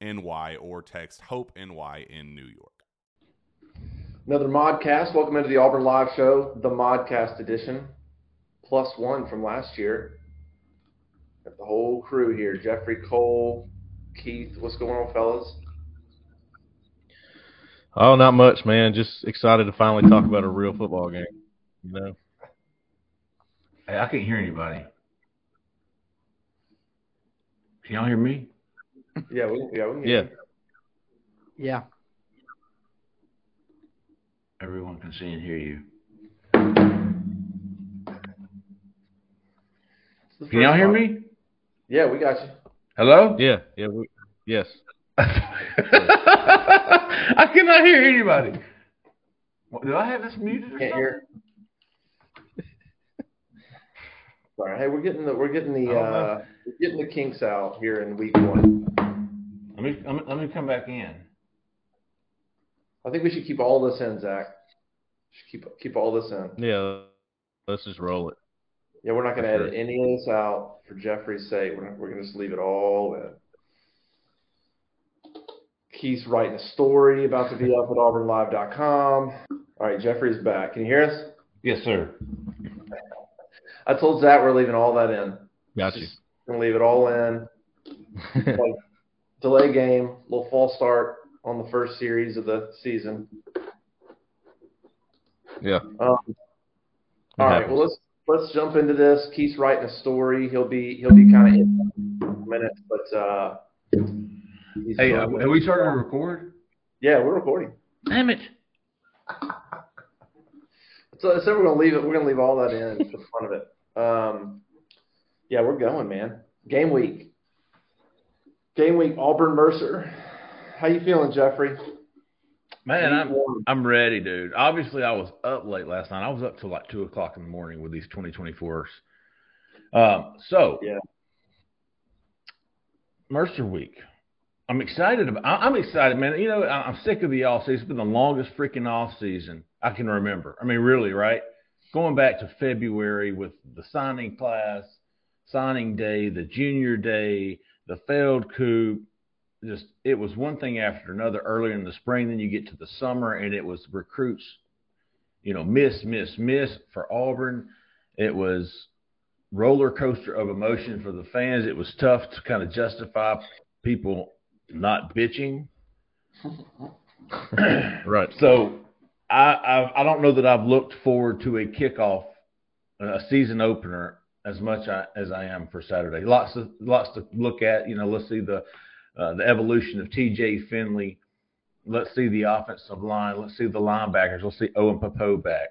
NY or text Hope NY in New York. Another Modcast. Welcome into the Auburn Live Show, the Modcast edition, plus one from last year. Got the whole crew here Jeffrey Cole, Keith. What's going on, fellas? Oh, not much, man. Just excited to finally talk about a real football game. You know. Hey, I can't hear anybody. Can y'all hear me? Yeah, we, yeah, we can Yeah. Yeah. Everyone can see and hear you. Can y'all hear me? Yeah, we got you. Hello? Yeah. Yeah. We, yes. I cannot hear anybody. What, do I have this muted or Can't something? hear. Sorry. Hey, we're getting the we're getting the uh, we're getting the kinks out here in week one. Let me, let me let me come back in. I think we should keep all this in, Zach. Should keep keep all this in. Yeah. Let's just roll it. Yeah, we're not going to Sure. edit any of this out for Jeffrey's sake. We're, we're going to just leave it all in. Keith's writing a story about to be up at auburnlive.com. All right, Jeffrey's back. Can you hear us? Yes, sir. I told Zach we're leaving all that in. Got you. Just going to leave it all in. Like, delay game, little false start on the first series of the season. yeah. Um, It all right, happens. well let's let's jump into this. Keith's writing a story. He'll be he'll be kind of in a minute, but uh, he's Hey, uh, going- have we started to record? yeah, we're recording. Damn it. So, so we're gonna leave it. We're gonna leave all that in for the fun of it. Um, yeah, we're going, man. Game week. Game week. Auburn Mercer. How you feeling, Jeffrey? Man, I'm. I'm ready, dude. Obviously, I was up late last night. I was up till like two o'clock in the morning with these 2024s. Um, so Yeah. Mercer Week. I'm excited about. I'm excited, man. You know, I'm sick of the off season. It's been the longest freaking off season I can remember. I mean, really, right? Going back to February with the signing class, signing day, the junior day, the failed coup. Just it was one thing after another earlier in the spring. Then you get to the summer, and it was recruits, you know, miss, miss, miss for Auburn. It was roller coaster of emotion for the fans. It was tough to kind of justify people not bitching. Right. So I, I I don't know that I've looked forward to a kickoff, a season opener as much as I am for Saturday. Lots of lots to look at. You know, let's see the uh, the evolution of T.J. Finley. Let's see the offensive line. Let's see the linebackers. Let's see Owen Pappoe back.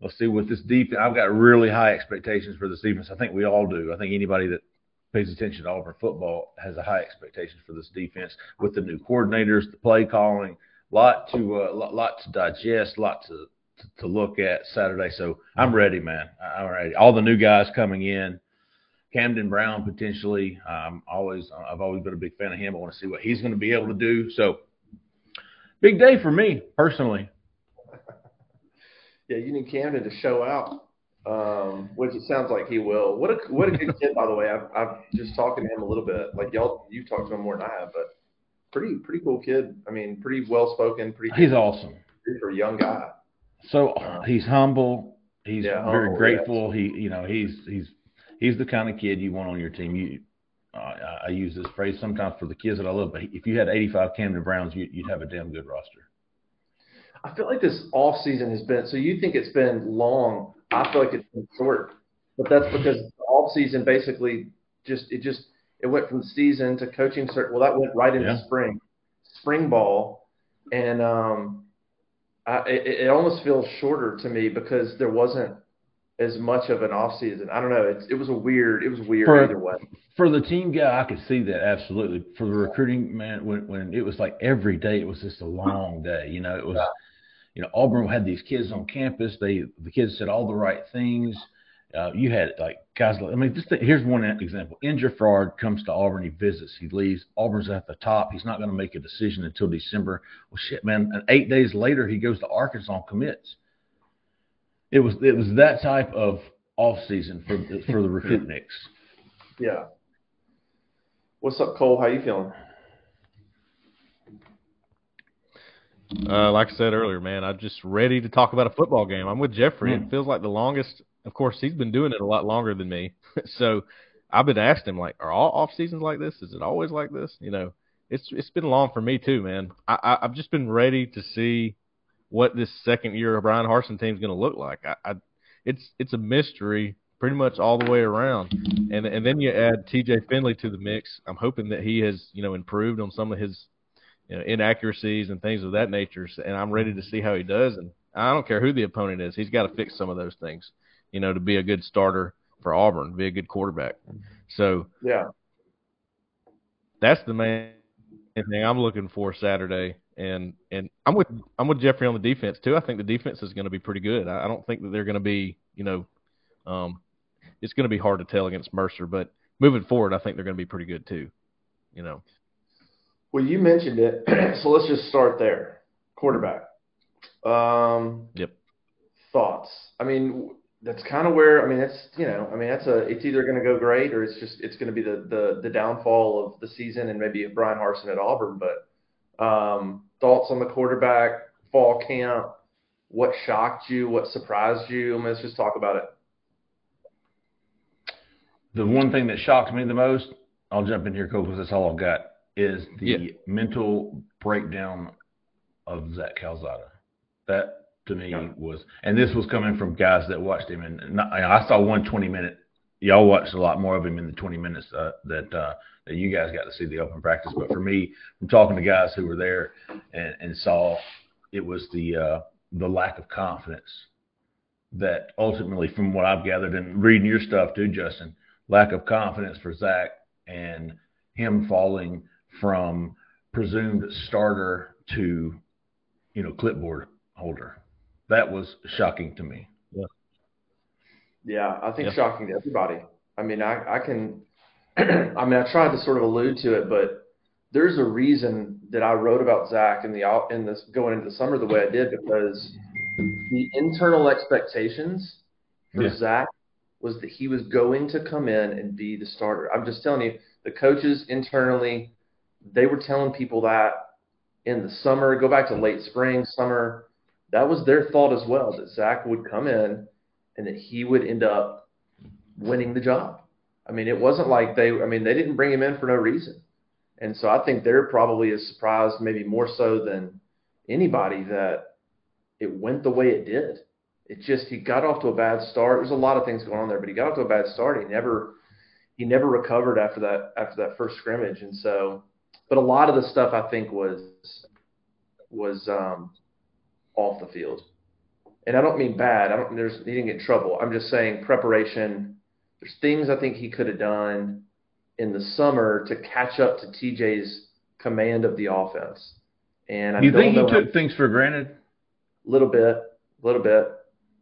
Let's see what this defense. I've got really high expectations for this defense. I think we all do. I think anybody that pays attention to Auburn football has a high expectations for this defense with the new coordinators, the play calling, lot to uh, lot, lot to digest, lot to, to, look at Saturday. So I'm ready, man. I'm ready. All the new guys coming in. Camden Brown potentially. I'm always, I've always been a big fan of him. I want to see what he's going to be able to do. So, big day for me personally. Yeah, you need Camden to show out, um, which it sounds like he will. What a what a good kid, by the way. I've, I've just talking to him a little bit. Like y'all, you've talked to him more than I have, but pretty pretty cool kid. I mean, pretty well spoken. Pretty He's awesome. for a young guy. So he's humble. He's Yeah, very humble, grateful. He, you know, he's he's he's the kind of kid you want on your team. You, uh, I- I use this phrase sometimes for the kids that I love, but if you had 85 Camden Browns, you, you'd have a damn good roster. I feel like this off season has been. So you think it's been long? I feel like it's been short, but that's because the off season basically just it just it went from season to coaching search. Well, that went right into Yeah. spring, spring ball, and um, I, it, it almost feels shorter to me because there wasn't as much of an off season. I don't know. It's, it was a weird. It was weird For- either way. For the team guy, I could see that absolutely. For the recruiting man, when when it was like every day, it was just a long day. You know, it was, you know, Auburn had these kids on campus. They the kids said all the right things. Uh, you had like guys. like- I mean, just think, here's one example. Indra Farad comes to Auburn. He visits. He leaves. Auburn's at the top. He's not going to make a decision until December. Well, shit, man. And eight days later, he goes to Arkansas and commits. It was it was that type of off season for the- for the recruitniks. Yeah. What's up, Cole? How you feeling? Uh, like I said earlier, man, I'm just ready to talk about a football game. I'm with Jeffrey. Mm. It feels like the longest. Of course, he's been doing it a lot longer than me. so I've been asking him, like, are all off seasons like this? Is it always like this? You know, it's it's been long for me too, man. I, I I've just been ready to see what this second year of Bryan Harsin team is going to look like. I, I it's it's a mystery pretty much all the way around. And and then you add T.J. Finley to the mix. I'm hoping that he has you know improved on some of his you know, inaccuracies and things of that nature. And I'm ready to see how he does. And I don't care who the opponent is, he's got to fix some of those things, you know, to be a good starter for Auburn, be a good quarterback. So Yeah. that's the main thing I'm looking for Saturday. And and I'm with I'm with Jeffrey on the defense too. I think the defense is going to be pretty good. I, I don't think that they're going to be you know, um, it's going to be hard to tell against Mercer, but moving forward, I think they're going to be pretty good too. You know. Well, you mentioned it, so let's just start there. Quarterback. Um, Yep. Thoughts. I mean, that's kind of where. I mean, it's you know, I mean, that's a. It's either going to go great or it's just it's going to be the the the downfall of the season and maybe Bryan Harsin at Auburn. But um, thoughts on the quarterback fall camp. What shocked you? What surprised you? I mean, let's just talk about it. the one thing that shocked me the most, I'll jump in here, Cole, because that's all I've got, is the Yeah. mental breakdown of Zach Calzada. That to me Yeah. was, and this was coming from guys that watched him, and not, I saw one 20 minute. Y'all watched a lot more of him in the 20 minutes uh, that uh, that you guys got to see the open practice. But for me, from talking to guys who were there and, and saw, it was the uh, the lack of confidence that ultimately, from what I've gathered and reading your stuff too, Justin, lack of confidence for Zach and him falling from presumed starter to, you know, clipboard holder. That was shocking to me. Yeah, I think Yeah. shocking to everybody. I mean, I, I can, I mean, I tried to sort of allude to it, but there's a reason that I wrote about Zach in the out in this going into the summer the way I did because the internal expectations for Yeah. Zach was that he was going to come in and be the starter. I'm just telling you, the coaches internally, they were telling people that in the summer, go back to late spring, summer, that was their thought as well, that Zach would come in and that he would end up winning the job. I mean, it wasn't like they, I mean, they didn't bring him in for no reason. And so I think they're probably as surprised, maybe more so than anybody, that it went the way it did. it just he got off to a bad start. There's a lot of things going on there, but he got off to a bad start. He never he never recovered after that after that first scrimmage, and so but a lot of the stuff I think was was um, off the field, and I don't mean bad. I don't. There's he didn't get in trouble. I'm just saying preparation. There's things I think he could have done in the summer to catch up to TJ's command of the offense. And I you think he took things for granted? a little bit, a little bit.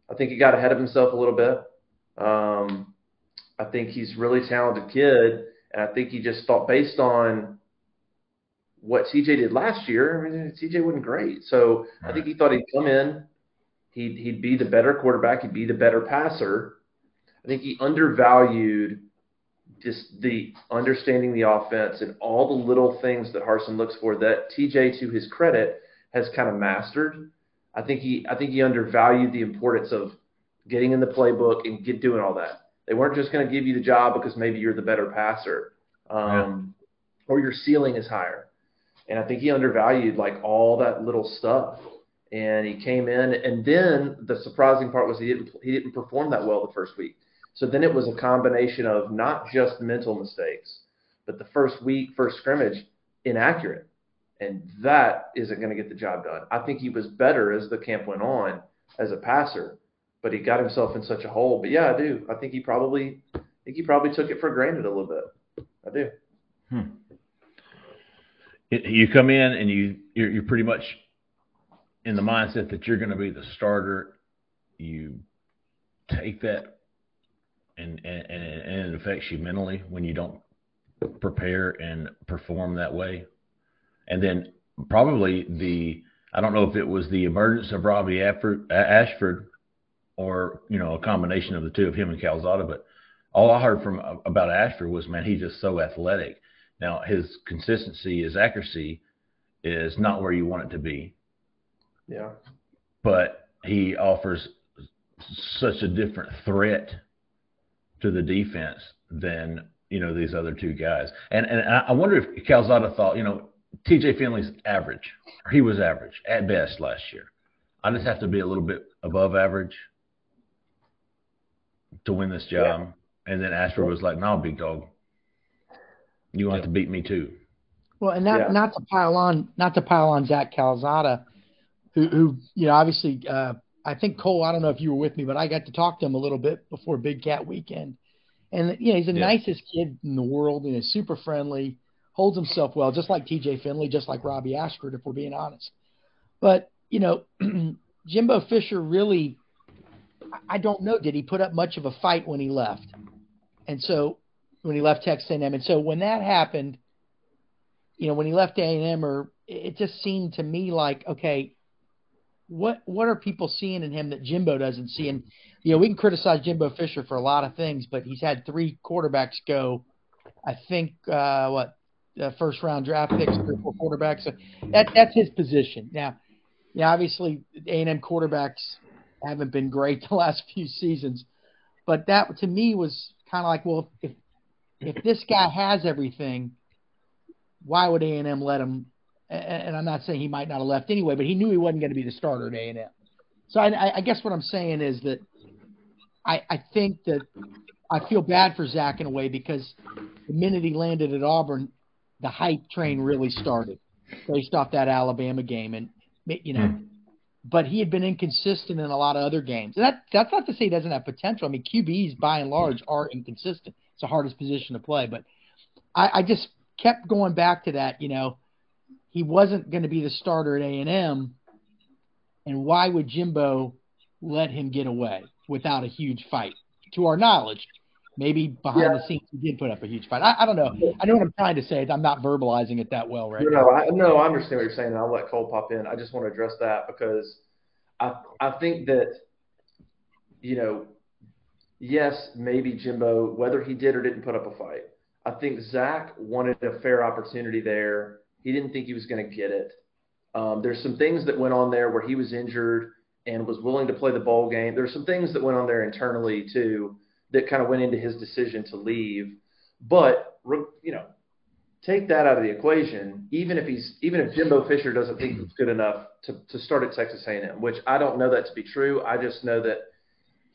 I think he got ahead of himself a little bit. Um, I think he's a really talented kid, and I think he just thought based on what TJ did last year. I mean, TJ wasn't great, so I think he thought he'd come in, he'd he'd be the better quarterback, he'd be the better passer. I think he undervalued just the understanding the offense and all the little things that Harsin looks for that TJ, to his credit, has kind of mastered. I think he I think he undervalued the importance of getting in the playbook and get doing all that. They weren't just going to give you the job because maybe you're the better passer, um, or your ceiling is higher. And I think he undervalued like all that little stuff. And he came in, and then the surprising part was he didn't he didn't perform that well the first week. So then it was a combination of not just mental mistakes, but the first week, first scrimmage, inaccurate. And that isn't going to get the job done. I think he was better as the camp went on as a passer, but he got himself in such a hole. But yeah, I do. I think he probably I think he probably took it for granted a little bit. I do. Hmm. You come in and you you're, you're pretty much in the mindset that you're going to be the starter. You take that and, and, and it affects you mentally when you don't prepare and perform that way. And then probably the I don't know if it was the emergence of Robbie Ashford, Ashford or you know a combination of the two of him and Calzada, but all I heard from about Ashford was man he's just so athletic. Now his consistency, his accuracy is not where you want it to be. Yeah. But he offers such a different threat to the defense than you know these other two guys. And and I wonder if Calzada thought, you know, TJ Finley's average. He was average at best last year. I just have to be a little bit above average to win this job. Yeah. And then Ashford was like, "No, big dog, you want yeah. to beat me too." Well, and not yeah. not to pile on, not to pile on Zach Calzada, who who you know obviously uh, I think Cole. I don't know if you were with me, but I got to talk to him a little bit before Big Cat Weekend, and you know he's the yeah. nicest kid in the world and is super friendly, holds himself well, just like T.J. Finley, just like Robbie Ashford, if we're being honest. But you know, Jimbo Fisher really, I don't know, did he put up much of a fight when he left? And so when he left Texas A&M, and so when that happened, you know, when he left A&M, or it just seemed to me like, okay, what what are people seeing in him that Jimbo doesn't see? And you know, we can criticize Jimbo Fisher for a lot of things, but he's had three quarterbacks go. I think uh, what uh, first round draft picks, three or four quarterbacks. So that that's his position. Now, yeah, obviously A and M quarterbacks haven't been great the last few seasons, but that to me was kind of like, well, if if this guy has everything, why would A and M let him? And I'm not saying he might not have left anyway, but he knew he wasn't going to be the starter at A and M. So I, I guess what I'm saying is that I, I think that I feel bad for Zach in a way because the minute he landed at Auburn, the hype train really started based off that Alabama game, and you know, mm. but he had been inconsistent in a lot of other games. And that that's not to say he doesn't have potential. I mean, QBs by and large are inconsistent. It's the hardest position to play, but I, I just kept going back to that. You know, he wasn't going to be the starter at A and M, and why would Jimbo let him get away without a huge fight? To our knowledge, maybe behind yeah. the scenes he did put up a huge fight. I, I, don't know. I know what I'm trying to say. I'm not verbalizing it that well right no, now. I, no, I understand what you're saying, and I'll let Cole pop in. I just want to address that because I I think that you know, yes, maybe Jimbo, whether he did or didn't put up a fight. I think Zach wanted a fair opportunity there. He didn't think he was going to get it. Um, there's some things that went on there where he was injured and was willing to play the bowl game. There's some things that went on there internally too that kind of went into his decision to leave. But you know, take that out of the equation, even if he's even if Jimbo Fisher doesn't think he's good enough to, to start at Texas A&M, which I don't know that to be true. I just know that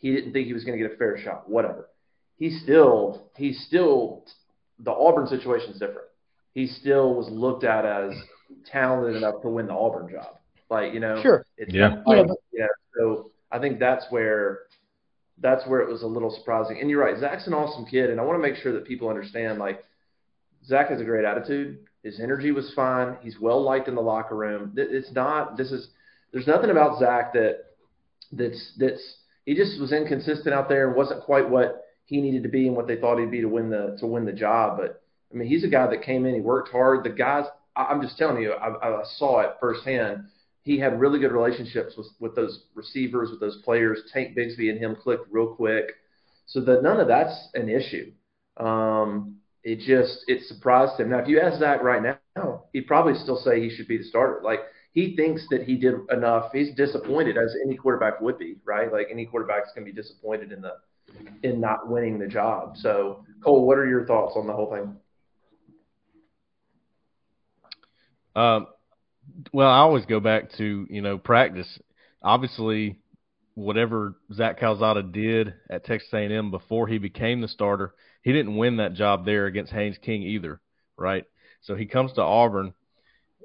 he didn't think he was going to get a fair shot. Whatever. He still he's still the Auburn situation is different. He still was looked at as talented enough to win the Auburn job. Like you know, sure, it's yeah, like, yeah. So I think that's where that's where it was a little surprising. And you're right, Zach's an awesome kid, and I want to make sure that people understand like Zach has a great attitude. His energy was fine. He's well liked in the locker room. It's not. This is. There's nothing about Zach that that's that's. He just was inconsistent out there and wasn't quite what he needed to be and what they thought he'd be to win the to win the job. But I mean, he's a guy that came in. He worked hard. The guys. I'm just telling you. I, I saw it firsthand. He had really good relationships with with those receivers, with those players. Tank Bigsby and him clicked real quick, so that none of that's an issue. Um, it just it surprised him. Now, if you ask Zach right now, he'd probably still say he should be the starter. Like he thinks that he did enough. He's disappointed as any quarterback would be, right? Like any quarterback's going to be disappointed in the in not winning the job. So, Cole, what are your thoughts on the whole thing? Um, well, I always go back to you know practice. Obviously, whatever Zach Calzada did at Texas A&M before he became the starter he didn't win that job there against Haynes King either, right? So he comes to Auburn,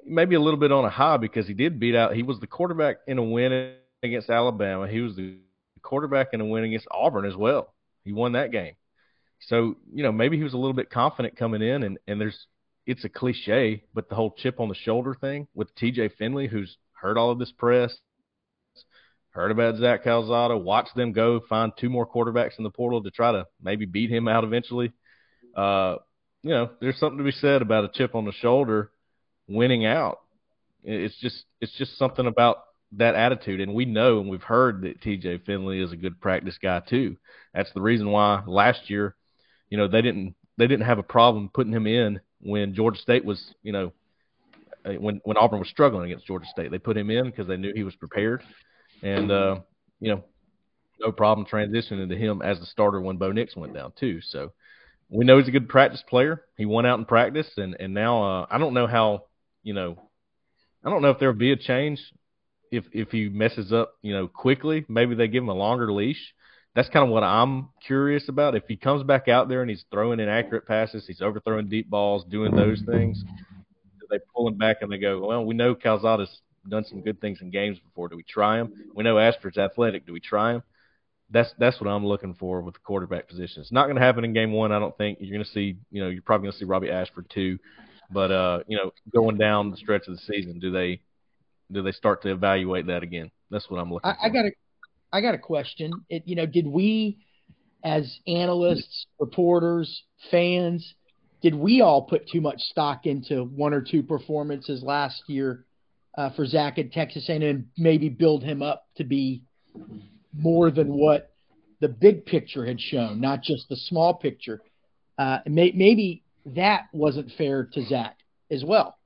maybe a little bit on a high because he did beat out. He was the quarterback in a win against Alabama. He was the quarterback in a win against Auburn as well. He won that game. So you know maybe he was a little bit confident coming in, and and there's it's a cliche, but the whole chip on the shoulder thing with T.J. Finley, who's heard all of this press, heard about Zach Calzada, watched them go find two more quarterbacks in the portal to try to maybe beat him out eventually. Uh, you know, there's something to be said about a chip on the shoulder winning out. It's just it's just something about that attitude, and we know and we've heard that T.J. Finley is a good practice guy too. That's the reason why last year, you know, they didn't they didn't have a problem putting him in when Georgia State was, you know, when when Auburn was struggling against Georgia State. They put him in because they knew he was prepared and uh, you know, no problem transitioning to him as the starter when Bo Nix went down too. So we know he's a good practice player. He went out in practice, and and now uh, I don't know how you know, I don't know if there'll be a change if if he messes up you know quickly. Maybe they give him a longer leash. That's kind of what I'm curious about. If he comes back out there and he's throwing inaccurate passes, he's overthrowing deep balls, doing those things, they pull him back and they go, well, we know Calzada's done some good things in games before. Do we try him? We know Ashford's athletic. Do we try him? That's that's what I'm looking for with the quarterback position. It's not going to happen in game one. I don't think you're going to see. You know, you're probably going to see Robbie Ashford too. But uh, you know, going down the stretch of the season, do they do they start to evaluate that again? That's what I'm looking. I, I got a I got a question. It, you know, did we as analysts, reporters, fans, did we all put too much stock into one or two performances last year uh, for Zach at Texas A&M and maybe build him up to be more than what the big picture had shown, not just the small picture. Uh, may, maybe that wasn't fair to Zach as well,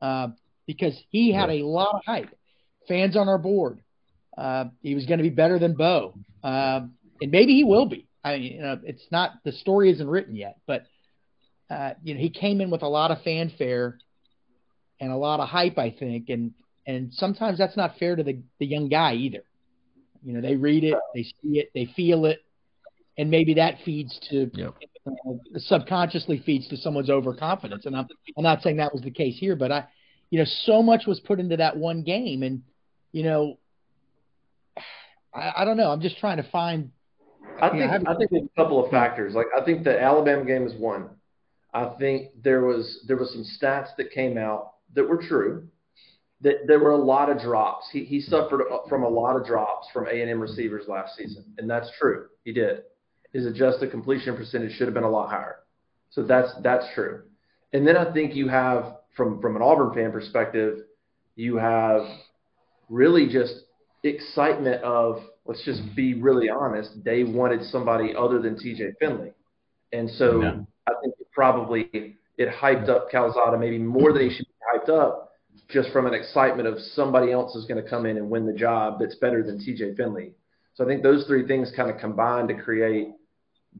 uh, because he had a lot of hype. Fans on our board. Uh, he was going to be better than Bo, uh, and maybe he will be. I mean, you know, it's not the story isn't written yet, but uh, you know, he came in with a lot of fanfare and a lot of hype, I think, and and sometimes that's not fair to the the young guy either. You know, they read it, they see it, they feel it, and maybe that feeds to yep. uh, subconsciously feeds to someone's overconfidence. And I'm I'm not saying that was the case here, but I, you know, so much was put into that one game, and you know, I, I don't know. I'm just trying to find. I think know, I think there's a couple of factors. Like I think the Alabama game is one. I think there was there was some stats that came out that were true. That there were a lot of drops. He he suffered from a lot of drops from A and M receivers last season, and that's true. He did. His adjusted completion percentage should have been a lot higher. So that's that's true. And then I think you have from from an Auburn fan perspective, you have really just excitement of let's just be really honest. They wanted somebody other than T.J. Finley, and so yeah. I think it probably it hyped up Calzada maybe more than he should be hyped up just from an excitement of somebody else is going to come in and win the job that's better than TJ Finley. So I think those three things kind of combine to create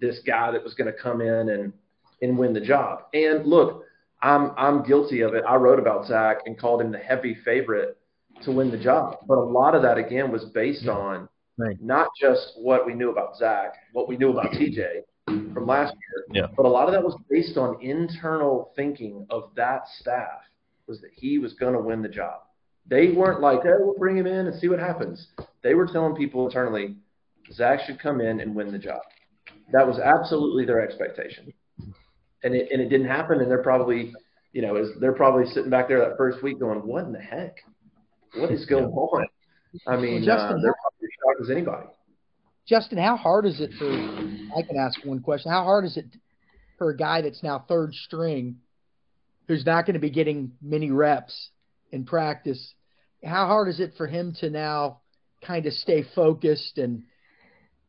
this guy that was going to come in and and win the job. And look, I'm I'm guilty of it. I wrote about Zach and called him the heavy favorite to win the job. But a lot of that again was based on right. not just what we knew about Zach, what we knew about TJ from last year, yeah. but a lot of that was based on internal thinking of that staff was that he was going to win the job. They weren't like, hey, we'll bring him in and see what happens. They were telling people internally, Zach should come in and win the job. That was absolutely their expectation. And it, and it didn't happen. And they're probably, you know, is they're probably sitting back there that first week going, what in the heck? What is going on? I mean, well, Justin, uh, they're probably as shocked as anybody. Justin, how hard is it for? I can ask one question. How hard is it for a guy that's now third string, who's not going to be getting many reps in practice? How hard is it for him to now kind of stay focused and,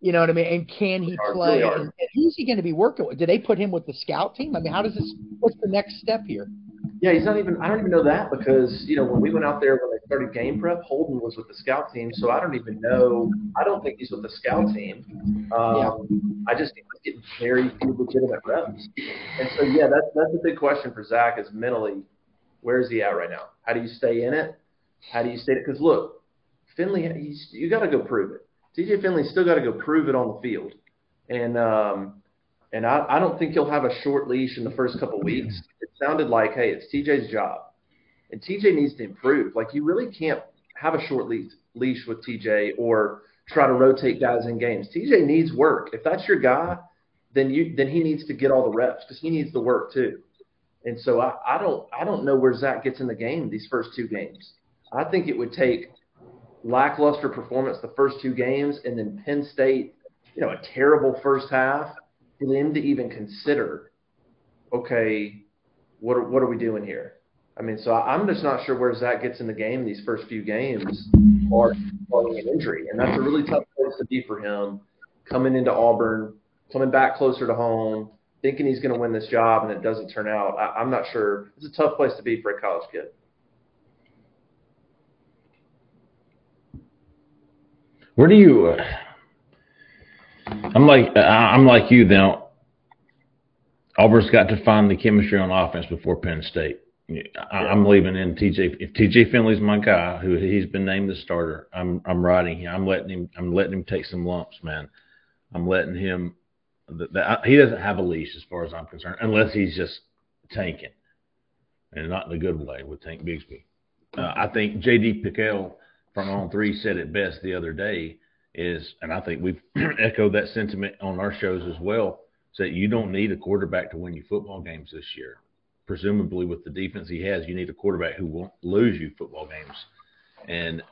you know what I mean? And can he play? And, and who's he going to be working with? Did they put him with the scout team? I mean, how does this? What's the next step here? Yeah, he's not even. I don't even know that because you know when we went out there when they started game prep, Holden was with the scout team, so I don't even know. I don't think he's with the scout team. Um, yeah. I just think he's getting very few legitimate reps, and so yeah, that's that's a big question for Zach is mentally, where is he at right now? How do you stay in it? How do you stay? Because look, Finley, he's, you got to go prove it. TJ Finley's still got to go prove it on the field, and um, and I, I don't think he'll have a short leash in the first couple weeks It sounded like, hey, it's TJ's job, and TJ needs to improve. Like you really can't have a short leash leash with TJ or try to rotate guys in games. TJ needs work. If that's your guy, then you then he needs to get all the reps because he needs the work too. And so I, I don't I don't know where Zach gets in the game these first two games. I think it would take lackluster performance the first two games and then Penn State, you know, a terrible first half for them to even consider, okay, what are, what are we doing here? I mean, so I'm just not sure where Zach gets in the game these first few games, or following an injury, and that's a really tough place to be for him. Coming into Auburn, coming back closer to home, thinking he's going to win this job, and it doesn't turn out. I, I'm not sure. It's a tough place to be for a college kid. Where do you? Uh, I'm like I'm like you now. Auburn's got to find the chemistry on offense before Penn State. I, am leaving in TJ. If TJ Finley's my guy, who he's been named the starter, I'm I'm riding him. I'm letting him. I'm letting him take some lumps, man. I'm letting him. The, he doesn't have a leash as far as I'm concerned, unless he's just tanking, and not in a good way with Tank Bigsby. Uh, I think J.D. Pickell from On Three said it best the other day. Is and I think we've echoed that sentiment on our shows as well so you don't need a quarterback to win you football games this year. Presumably, with the defense he has, you need a quarterback who won't lose you football games. And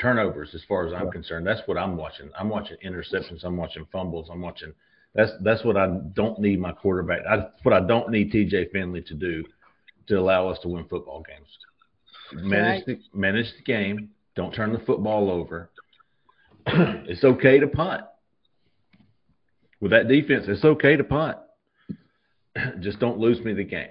turnovers, as far as I'm concerned, that's what I'm watching. I'm watching interceptions. I'm watching fumbles. I'm watching. That's that's what I don't need my quarterback. I, what I don't need TJ Finley to do to allow us to win football games. Manage the manage the game. Don't turn the football over. it's okay to punt with that defense, it's okay to punt. Just don't lose me the game.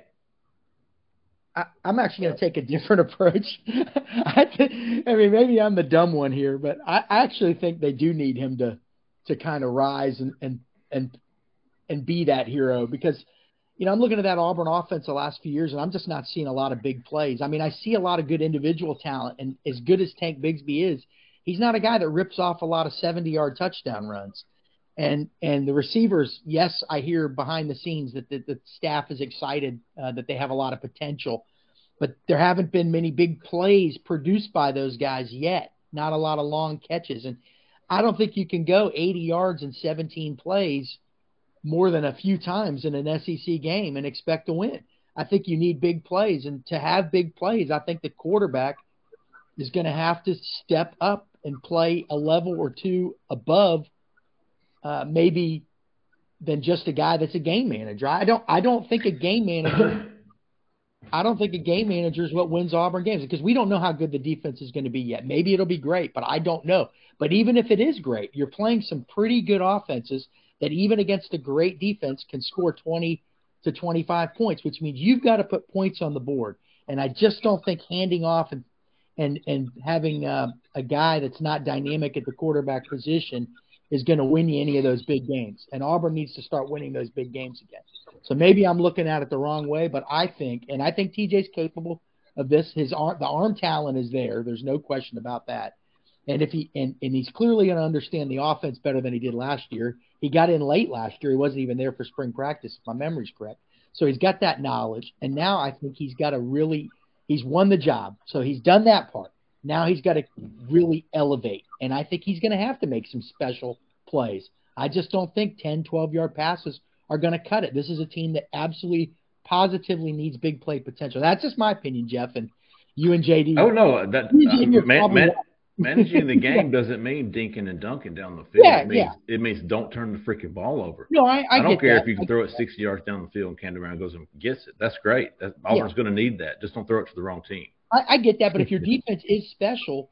I, am actually going to take a different approach. I, th- I mean, maybe I'm the dumb one here, but I, I actually think they do need him to to kind of rise and and and and be that hero because you know I'm looking at that Auburn offense the last few years and I'm just not seeing a lot of big plays. I mean, I see a lot of good individual talent, and as good as Tank Bigsby is, he's not a guy that rips off a lot of 70 yard touchdown runs. And and the receivers, yes, I hear behind the scenes that the, the staff is excited uh, that they have a lot of potential, but there haven't been many big plays produced by those guys yet. Not a lot of long catches, and I don't think you can go 80 yards in 17 plays more than a few times in an SEC game and expect to win. I think you need big plays, and to have big plays, I think the quarterback is going to have to step up and play a level or two above uh, maybe than just a guy that's a game manager. I don't I don't think a game manager I don't think a game manager is what wins Auburn games because we don't know how good the defense is going to be yet. Maybe it'll be great, but I don't know. But even if it is great, you're playing some pretty good offenses that even against a great defense can score 20 to 25 points, which means you've got to put points on the board. And I just don't think handing off and and and having uh, a guy that's not dynamic at the quarterback position is going to win you any of those big games. And Auburn needs to start winning those big games again. So maybe I'm looking at it the wrong way, but I think, and I think TJ's capable of this. His arm, the arm talent is there. There's no question about that. And if he and, and he's clearly going to understand the offense better than he did last year. He got in late last year. He wasn't even there for spring practice, if my memory's correct. So he's got that knowledge, and now I think he's got to really he's won the job. So he's done that part. Now he's got to really elevate, and I think he's going to have to make some special plays. I just don't think 10, 12 yard passes are going to cut it. This is a team that absolutely positively needs big play potential. That's just my opinion, Jeff, and you and JD. Oh no, that uh, man, man, managing the game yeah. doesn't mean dinking and dunking down the field. Yeah, it means yeah. it means don't turn the freaking ball over. No, I, I, I don't care that. if you can throw it sixty yards down the field and Candy Brown goes and gets it. That's great. That, Auburn's going to need that. Just don't throw it to the wrong team. I, I get that, but if your defense is special,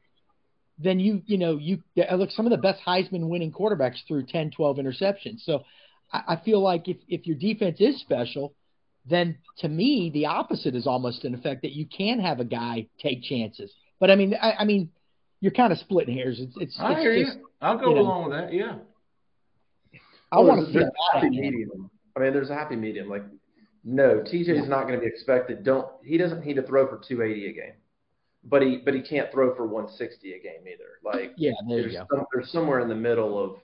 then you you know you uh, look some of the best Heisman winning quarterbacks threw 10, 12 interceptions. So I, I feel like if if your defense is special, then to me the opposite is almost in effect that you can have a guy take chances. But I mean I, I mean you're kind of splitting hairs. It's it's. I it's hear just, you. I'll go you know, along with that. Yeah. I oh, want to see a happy medium. I mean, there's a happy medium. Like, no, TJ is not going to be expected. Don't he doesn't need to throw for 280 a game, but he but he can't throw for 160 a game either. Like, yeah, there there's, you go. Some, there's somewhere in the middle of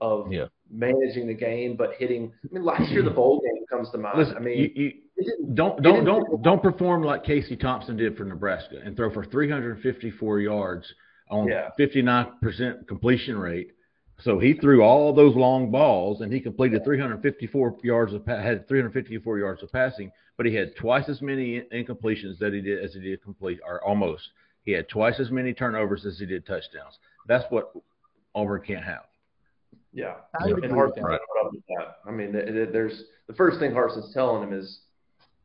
of yeah. managing the game, but hitting. I mean, last year the bowl game comes to mind. Listen, I mean, you, you, don't don't don't don't perform like Casey Thompson did for Nebraska and throw for 354 yards on Yeah. 59% completion rate. So he threw all those long balls and he completed 354 yards of pa- had 354 yards of passing, but he had twice as many incompletions that he did as he did complete or almost. He had twice as many turnovers as he did touchdowns. That's what Auburn can't have. Yeah, I and agree with Harsin that. put up with that. I mean, th- th- there's the first thing Harsin's telling him is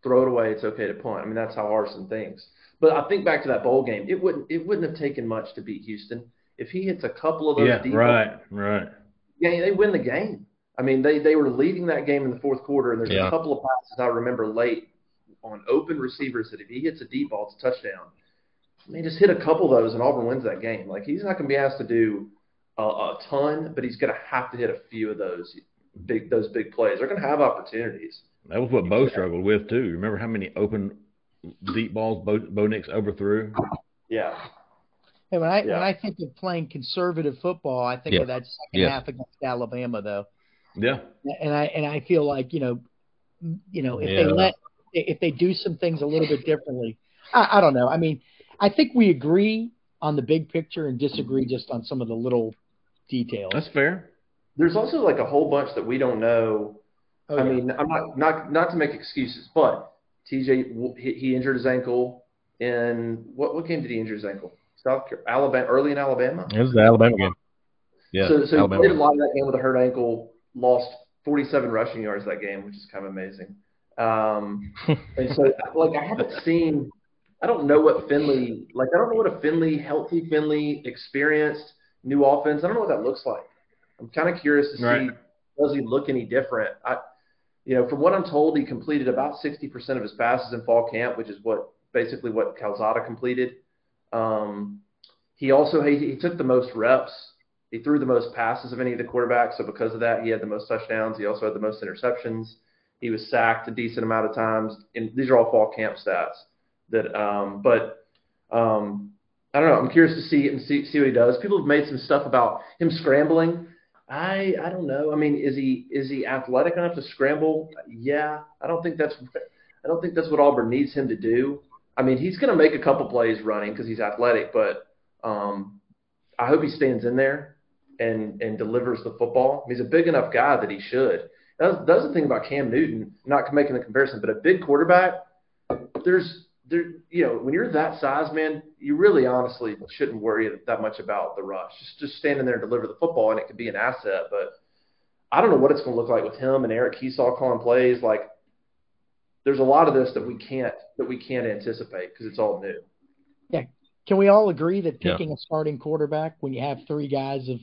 throw it away. It's okay to punt. I mean, that's how Harsin thinks. But I think back to that bowl game. It wouldn't it wouldn't have taken much to beat Houston if he hits a couple of those. Yeah, deep right, right. Yeah, they win the game. I mean, they they were leading that game in the fourth quarter, and there's Yeah. a couple of passes I remember late on open receivers that if he hits a deep ball, it's a touchdown. I mean, just hit a couple of those, and Auburn wins that game. Like he's not going to be asked to do a, a ton, but he's going to have to hit a few of those big those big plays. They're going to have opportunities. That was what Bo struggled with too. Remember how many open deep balls Bo, Bo Nix overthrew? Yeah, Hey, when I Yeah. when I think of playing conservative football, I think Yeah. of that second Yeah. half against Alabama, though. Yeah. and I and I feel like you know, you know, if they let if they do some things a little bit differently, I, I don't know. I mean, I think we agree on the big picture and disagree just on some of the little details. That's fair. there's also like a whole bunch that we don't know. Oh, I yeah. mean, I'm not not not to make excuses, but TJ he, he injured his ankle in what what game did he injure his ankle? South Car- Alabama, early in Alabama. It was the Alabama game. Yeah, so so Alabama. he played a lot of that game with a hurt ankle. Lost 47 rushing yards that game, which is kind of amazing. Um, and so like I haven't seen. I don't know what Finley like. I don't know what a Finley healthy Finley experienced new offense. I don't know what that looks like. I'm kind of curious to see Right. does he look any different. I, you know, from what I'm told, he completed about 60% of his passes in fall camp, which is what basically what Calzada completed. Um, he also he, he took the most reps. He threw the most passes of any of the quarterbacks. So because of that, he had the most touchdowns. He also had the most interceptions. He was sacked a decent amount of times. And these are all fall camp stats. That, um, but um, I don't know. I'm curious to see and see see what he does. People have made some stuff about him scrambling. I I don't know. I mean, is he is he athletic enough to scramble? Yeah. I don't think that's I don't think that's what Auburn needs him to do. I mean, he's going to make a couple plays running because he's athletic, but um, I hope he stands in there and and delivers the football. He's a big enough guy that he should. That's, that's the thing about Cam Newton. Not making the comparison, but a big quarterback. There's there, you know, when you're that size, man, you really honestly shouldn't worry that much about the rush. Just just standing there and deliver the football, and it could be an asset. But I don't know what it's going to look like with him and Eric Kiesau calling plays. Like, there's a lot of this that we can't that we can't anticipate because it's all new. Yeah, can we all agree that Yeah. picking a starting quarterback when you have three guys of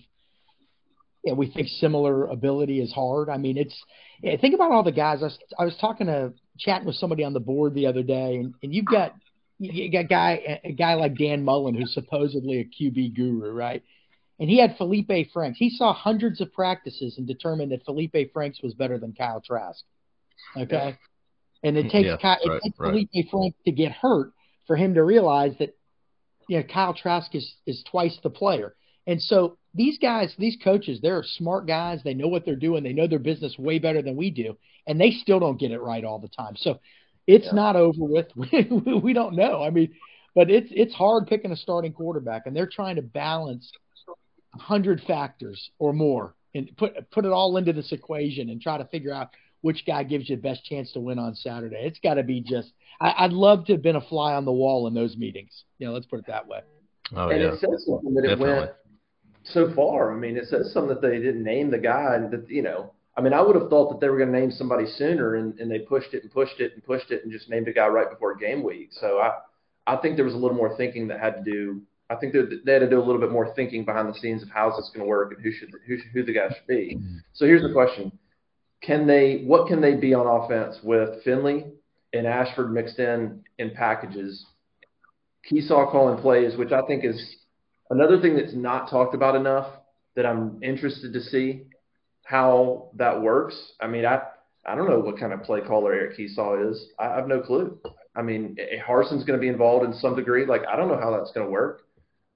yeah, we think similar ability is hard. I mean, it's yeah, think about all the guys. I was, I was talking to chatting with somebody on the board the other day, and, and you've got you got a guy a guy like Dan Mullen who's supposedly a QB guru, right? and he had Felipe Franks. He saw hundreds of practices and determined that Felipe Franks was better than Kyle Trask. Okay, and it takes Yeah, Kyle, it takes right. Felipe Franks to get hurt for him to realize that you know Kyle Trask is is twice the player. And so these guys, these coaches, they're smart guys. They know what they're doing. They know their business way better than we do, and they still don't get it right all the time. So it's Yeah. not over with. we don't know. I mean, but it's it's hard picking a starting quarterback, and they're trying to balance a hundred factors or more and put put it all into this equation and try to figure out which guy gives you the best chance to win on Saturday. It's got to be just. I, I'd love to have been a fly on the wall in those meetings. You know, let's put it that way. Oh and yeah, it says something that it Definitely. went so far. I mean, it says something that they didn't name the guy, and that you know, I mean, I would have thought that they were going to name somebody sooner, and, and they pushed it and pushed it and pushed it and just named a guy right before game week. So I, I think there was a little more thinking that had to do. I think that they had to do a little bit more thinking behind the scenes of how's this going to work and who should who should, who the guy should be. Mm-hmm. So here's the question: Can they? What can they be on offense with Finley and Ashford mixed in in packages? Kiesau calling plays, which I think is another thing that's not talked about enough that I'm interested to see how that works. I mean, I I don't know what kind of play caller Eric Kiesau is. I, have no clue. I mean, eh, Harsin's going to be involved in some degree. Like, I don't know how that's going to work.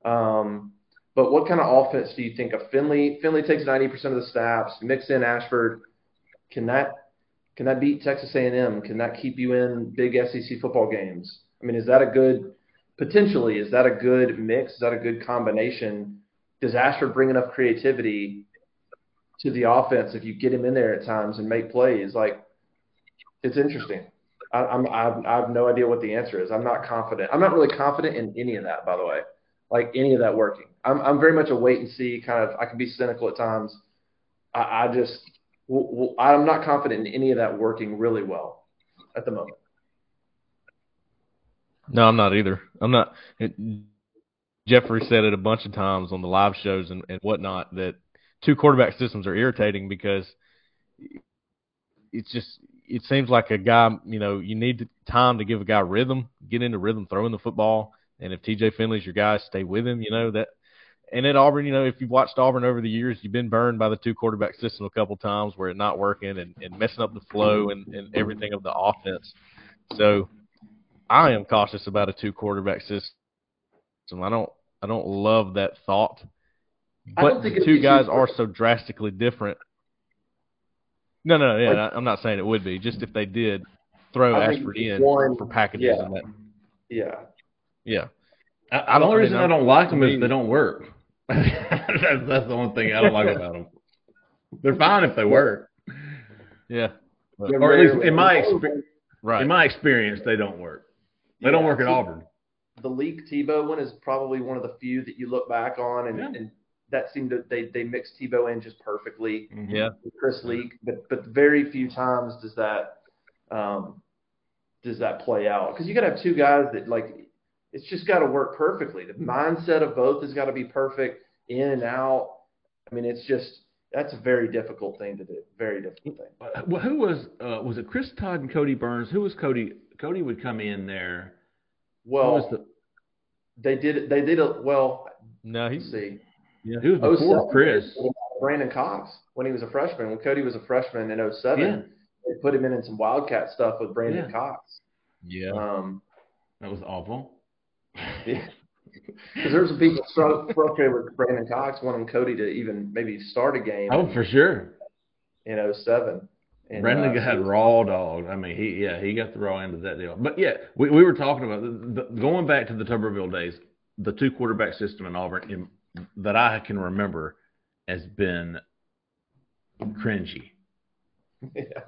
Um, but what kind of offense do you think of Finley? Finley takes 90% of the snaps. Mix in Ashford. Can that can that beat Texas A&M? Can that keep you in big SEC football games? I mean, is that a good potentially? Is that a good mix? Is that a good combination? Does Ashford bring enough creativity to the offense if you get him in there at times and make plays? Like, it's interesting. I, I'm I've, I have no idea what the answer is. I'm not confident. I'm not really confident in any of that, by the way. Like any of that working. I'm I'm very much a wait and see kind of. I can be cynical at times. I, I just I'm not confident in any of that working really well at the moment. No, I'm not either. I'm not. It, Jeffrey said it a bunch of times on the live shows and, and whatnot that two quarterback systems are irritating because it's just it seems like a guy. You know, you need time to give a guy rhythm, get into rhythm throwing the football, and if TJ Finley's your guy, stay with him. You know that. And at Auburn, you know, if you've watched Auburn over the years, you've been burned by the two quarterback system a couple times where it's not working and, and messing up the flow and, and everything of the offense. So I am cautious about a two quarterback system. I don't I don't love that thought. I don't But think the two guys are so drastically different. No, no, yeah, Like- I- I'm not saying it would be. Just if they did throw I Ashford in one- for packages yeah. and that, Yeah. yeah. I, I the don't- only I reason mean, I don't like I them is they don't work. that's, that's the only thing I don't like about them. They're fine if they work, Yeah, Yeah, or at least in my expe- right. in my experience, they don't work. They don't work at see, Auburn. The Leak Tebow one is probably one of the few that you look back on, and, Yeah. and that seemed to they they mixed Tebow in just perfectly. yeah, with Chris Leak, but but very few times does that um, does that play out because you got to have two guys that like it's just got to work perfectly. The mindset of both has got to be perfect in and out. I mean, it's just that's a very difficult thing to do. Very difficult thing. Well, who was uh, was it? Chris Todd and Kodi Burns. Who was Kodi? Kodi would come in there. Well, was the, they did they did a well. no, he's see. Yeah, he was before Chris. Brandon Cox when he was a freshman. When Kodi was a freshman in 07, Yeah. they put him in, in some Wildcat stuff with Brandon Yeah. Cox. yeah. Um, That was awful. Yeah. Because there's some people stru- frustrated with Brandon Cox wanting Kodi to even maybe start a game Oh, for sure. in 07. And, Brandon uh, had raw dog. I mean, he yeah, he got the raw end of that deal. But yeah, we, we were talking about the, the, going back to the Tuberville days. The two quarterback system in Auburn in, that I can remember has been cringy. Yeah.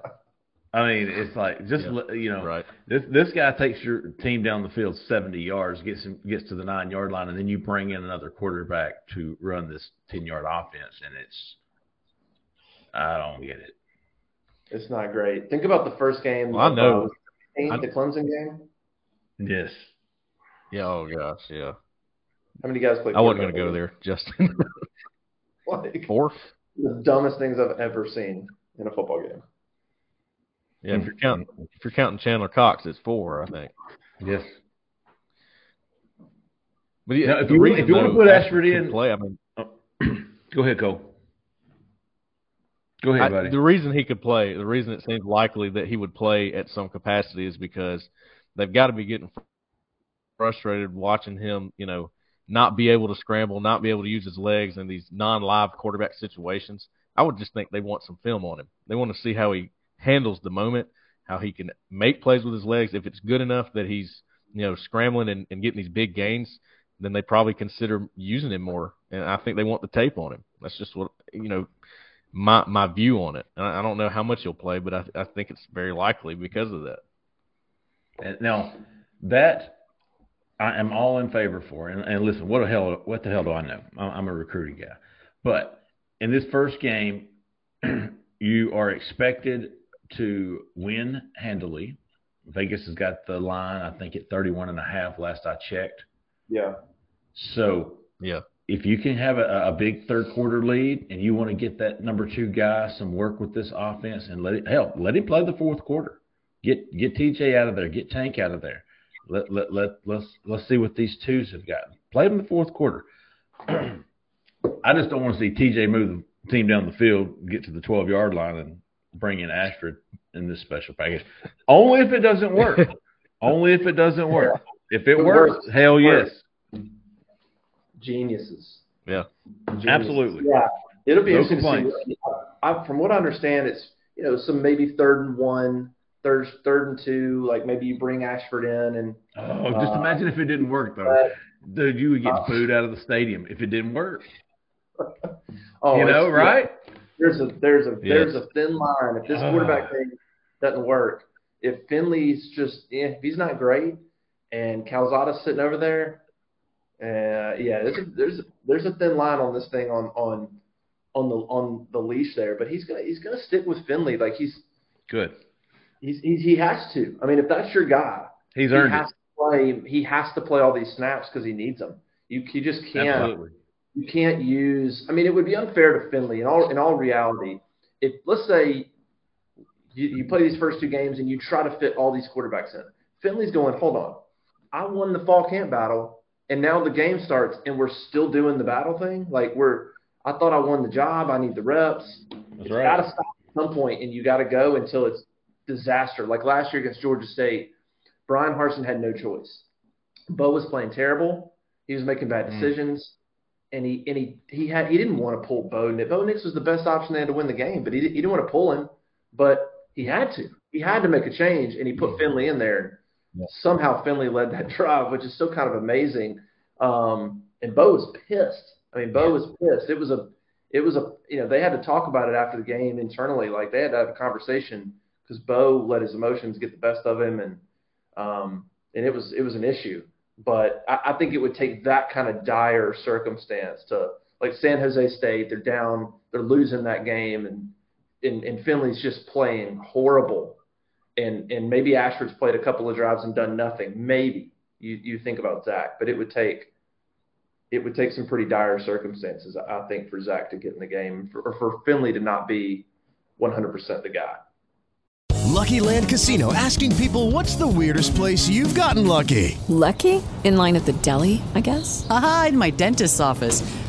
I mean, it's like just Yeah, you know, right. this this guy takes your team down the field seventy yards, gets him, gets to the nine yard line, and then you bring in another quarterback to run this ten yard offense, and it's I don't get it. It's not great. Think about the first game. Well, I know. uh, I- the Clemson game. Yes. Yeah. Oh gosh. Yeah. How many guys played? I wasn't going to go there, Justin. Like Fourth. the dumbest things I've ever seen in a football game. Yeah. If you're counting, if you're counting Chandler Cox, it's four, I think. Yes. But yeah, Now, if you- reason, if you wanna put Ashford in- play, I mean, Go ahead, Cole. Go ahead, buddy. I, the reason he could play, the reason it seems likely that he would play at some capacity is because they've got to be getting frustrated watching him, you know, not be able to scramble, not be able to use his legs in these non-live quarterback situations. I would just think they want some film on him. They want to see how he handles the moment, how he can make plays with his legs. If it's good enough that he's, you know, scrambling and, and getting these big gains, then they probably consider using him more. And I think they want the tape on him. That's just what you know my my view on it. I don't know how much he'll play, but I I think it's very likely because of that. Now that I am all in favor for. And, and listen, what the hell what the hell do I know? I'm a recruiting guy, but in this first game, you are expected to win handily. Vegas has got the line, I think, at 31 and a half last I checked. Yeah. So, yeah. If you can have a, a big third quarter lead and you want to get that number two guy some work with this offense and let it hell, let him play the fourth quarter. Get get TJ out of there, get Tank out of there. Let let let let's let's see what these twos have got. Play them the fourth quarter. I just don't want to see TJ move the team down the field, get to the 12 yard line, and bring in Ashford in this special package. Only if it doesn't work. Only if it doesn't work. If it, it works, works, hell yes. Geniuses. Yeah. Geniuses. Absolutely. Yeah. It'll be no interesting complaints. to see. I, from what I understand, it's you know some maybe third and one, third third and two, like maybe you bring Ashford in and. Oh, just uh, imagine if it didn't work though. Dude, you would get uh, booed out of the stadium if it didn't work. oh, you know, right? There's a there's a yes. there's a thin line. If this quarterback thing doesn't work, if Finley's just eh, if he's not great and Calzada's sitting over there, uh, yeah, there's a there's a, there's a thin line on this thing on on on the on the leash there. But he's gonna he's gonna stick with Finley like he's good. He's, he's he has to. I mean, if that's your guy, he's earned he has it. To play, he has to play all these snaps because he needs them. You you just can't. Absolutely you can't use. I mean, it would be unfair to Finley in all in all reality. If let's say you, you play these first two games and you try to fit all these quarterbacks in, Finley's going, hold on, I won the fall camp battle, and now the game starts, and we're still doing the battle thing. Like we're, I thought I won the job. I need the reps. That's it's right. got to stop at some point, and you got to go until it's disaster. Like last year against Georgia State, Bryan Harsin had no choice. Bo was playing terrible. He was making bad mm. decisions. Mm and he and he he had he didn't want to pull Bo Nix. Bo Nix was the best option they had to win the game, but he he didn't want to pull him, but he had to. He had to make a change, and he put Finley in there. Yeah. Somehow Finley led that drive, which is still kind of amazing. Um, and Bo was pissed. I mean, Bo yeah. was pissed. It was a it was a you know they had to talk about it after the game internally. Like they had to have a conversation because Bo let his emotions get the best of him, and um, and it was it was an issue. But I, I think it would take that kind of dire circumstance to like San Jose State. They're down. They're losing that game, and and, and Finley's just playing horrible. And and maybe Ashford's played a couple of drives and done nothing. Maybe you you think about Zach, but it would take it would take some pretty dire circumstances, I think, for Zach to get in the game, for, or for Finley to not be 100% the guy. Lucky Land Casino asking people what's the weirdest place you've gotten lucky? Lucky? In line at the deli, I guess? Aha, in my dentist's office.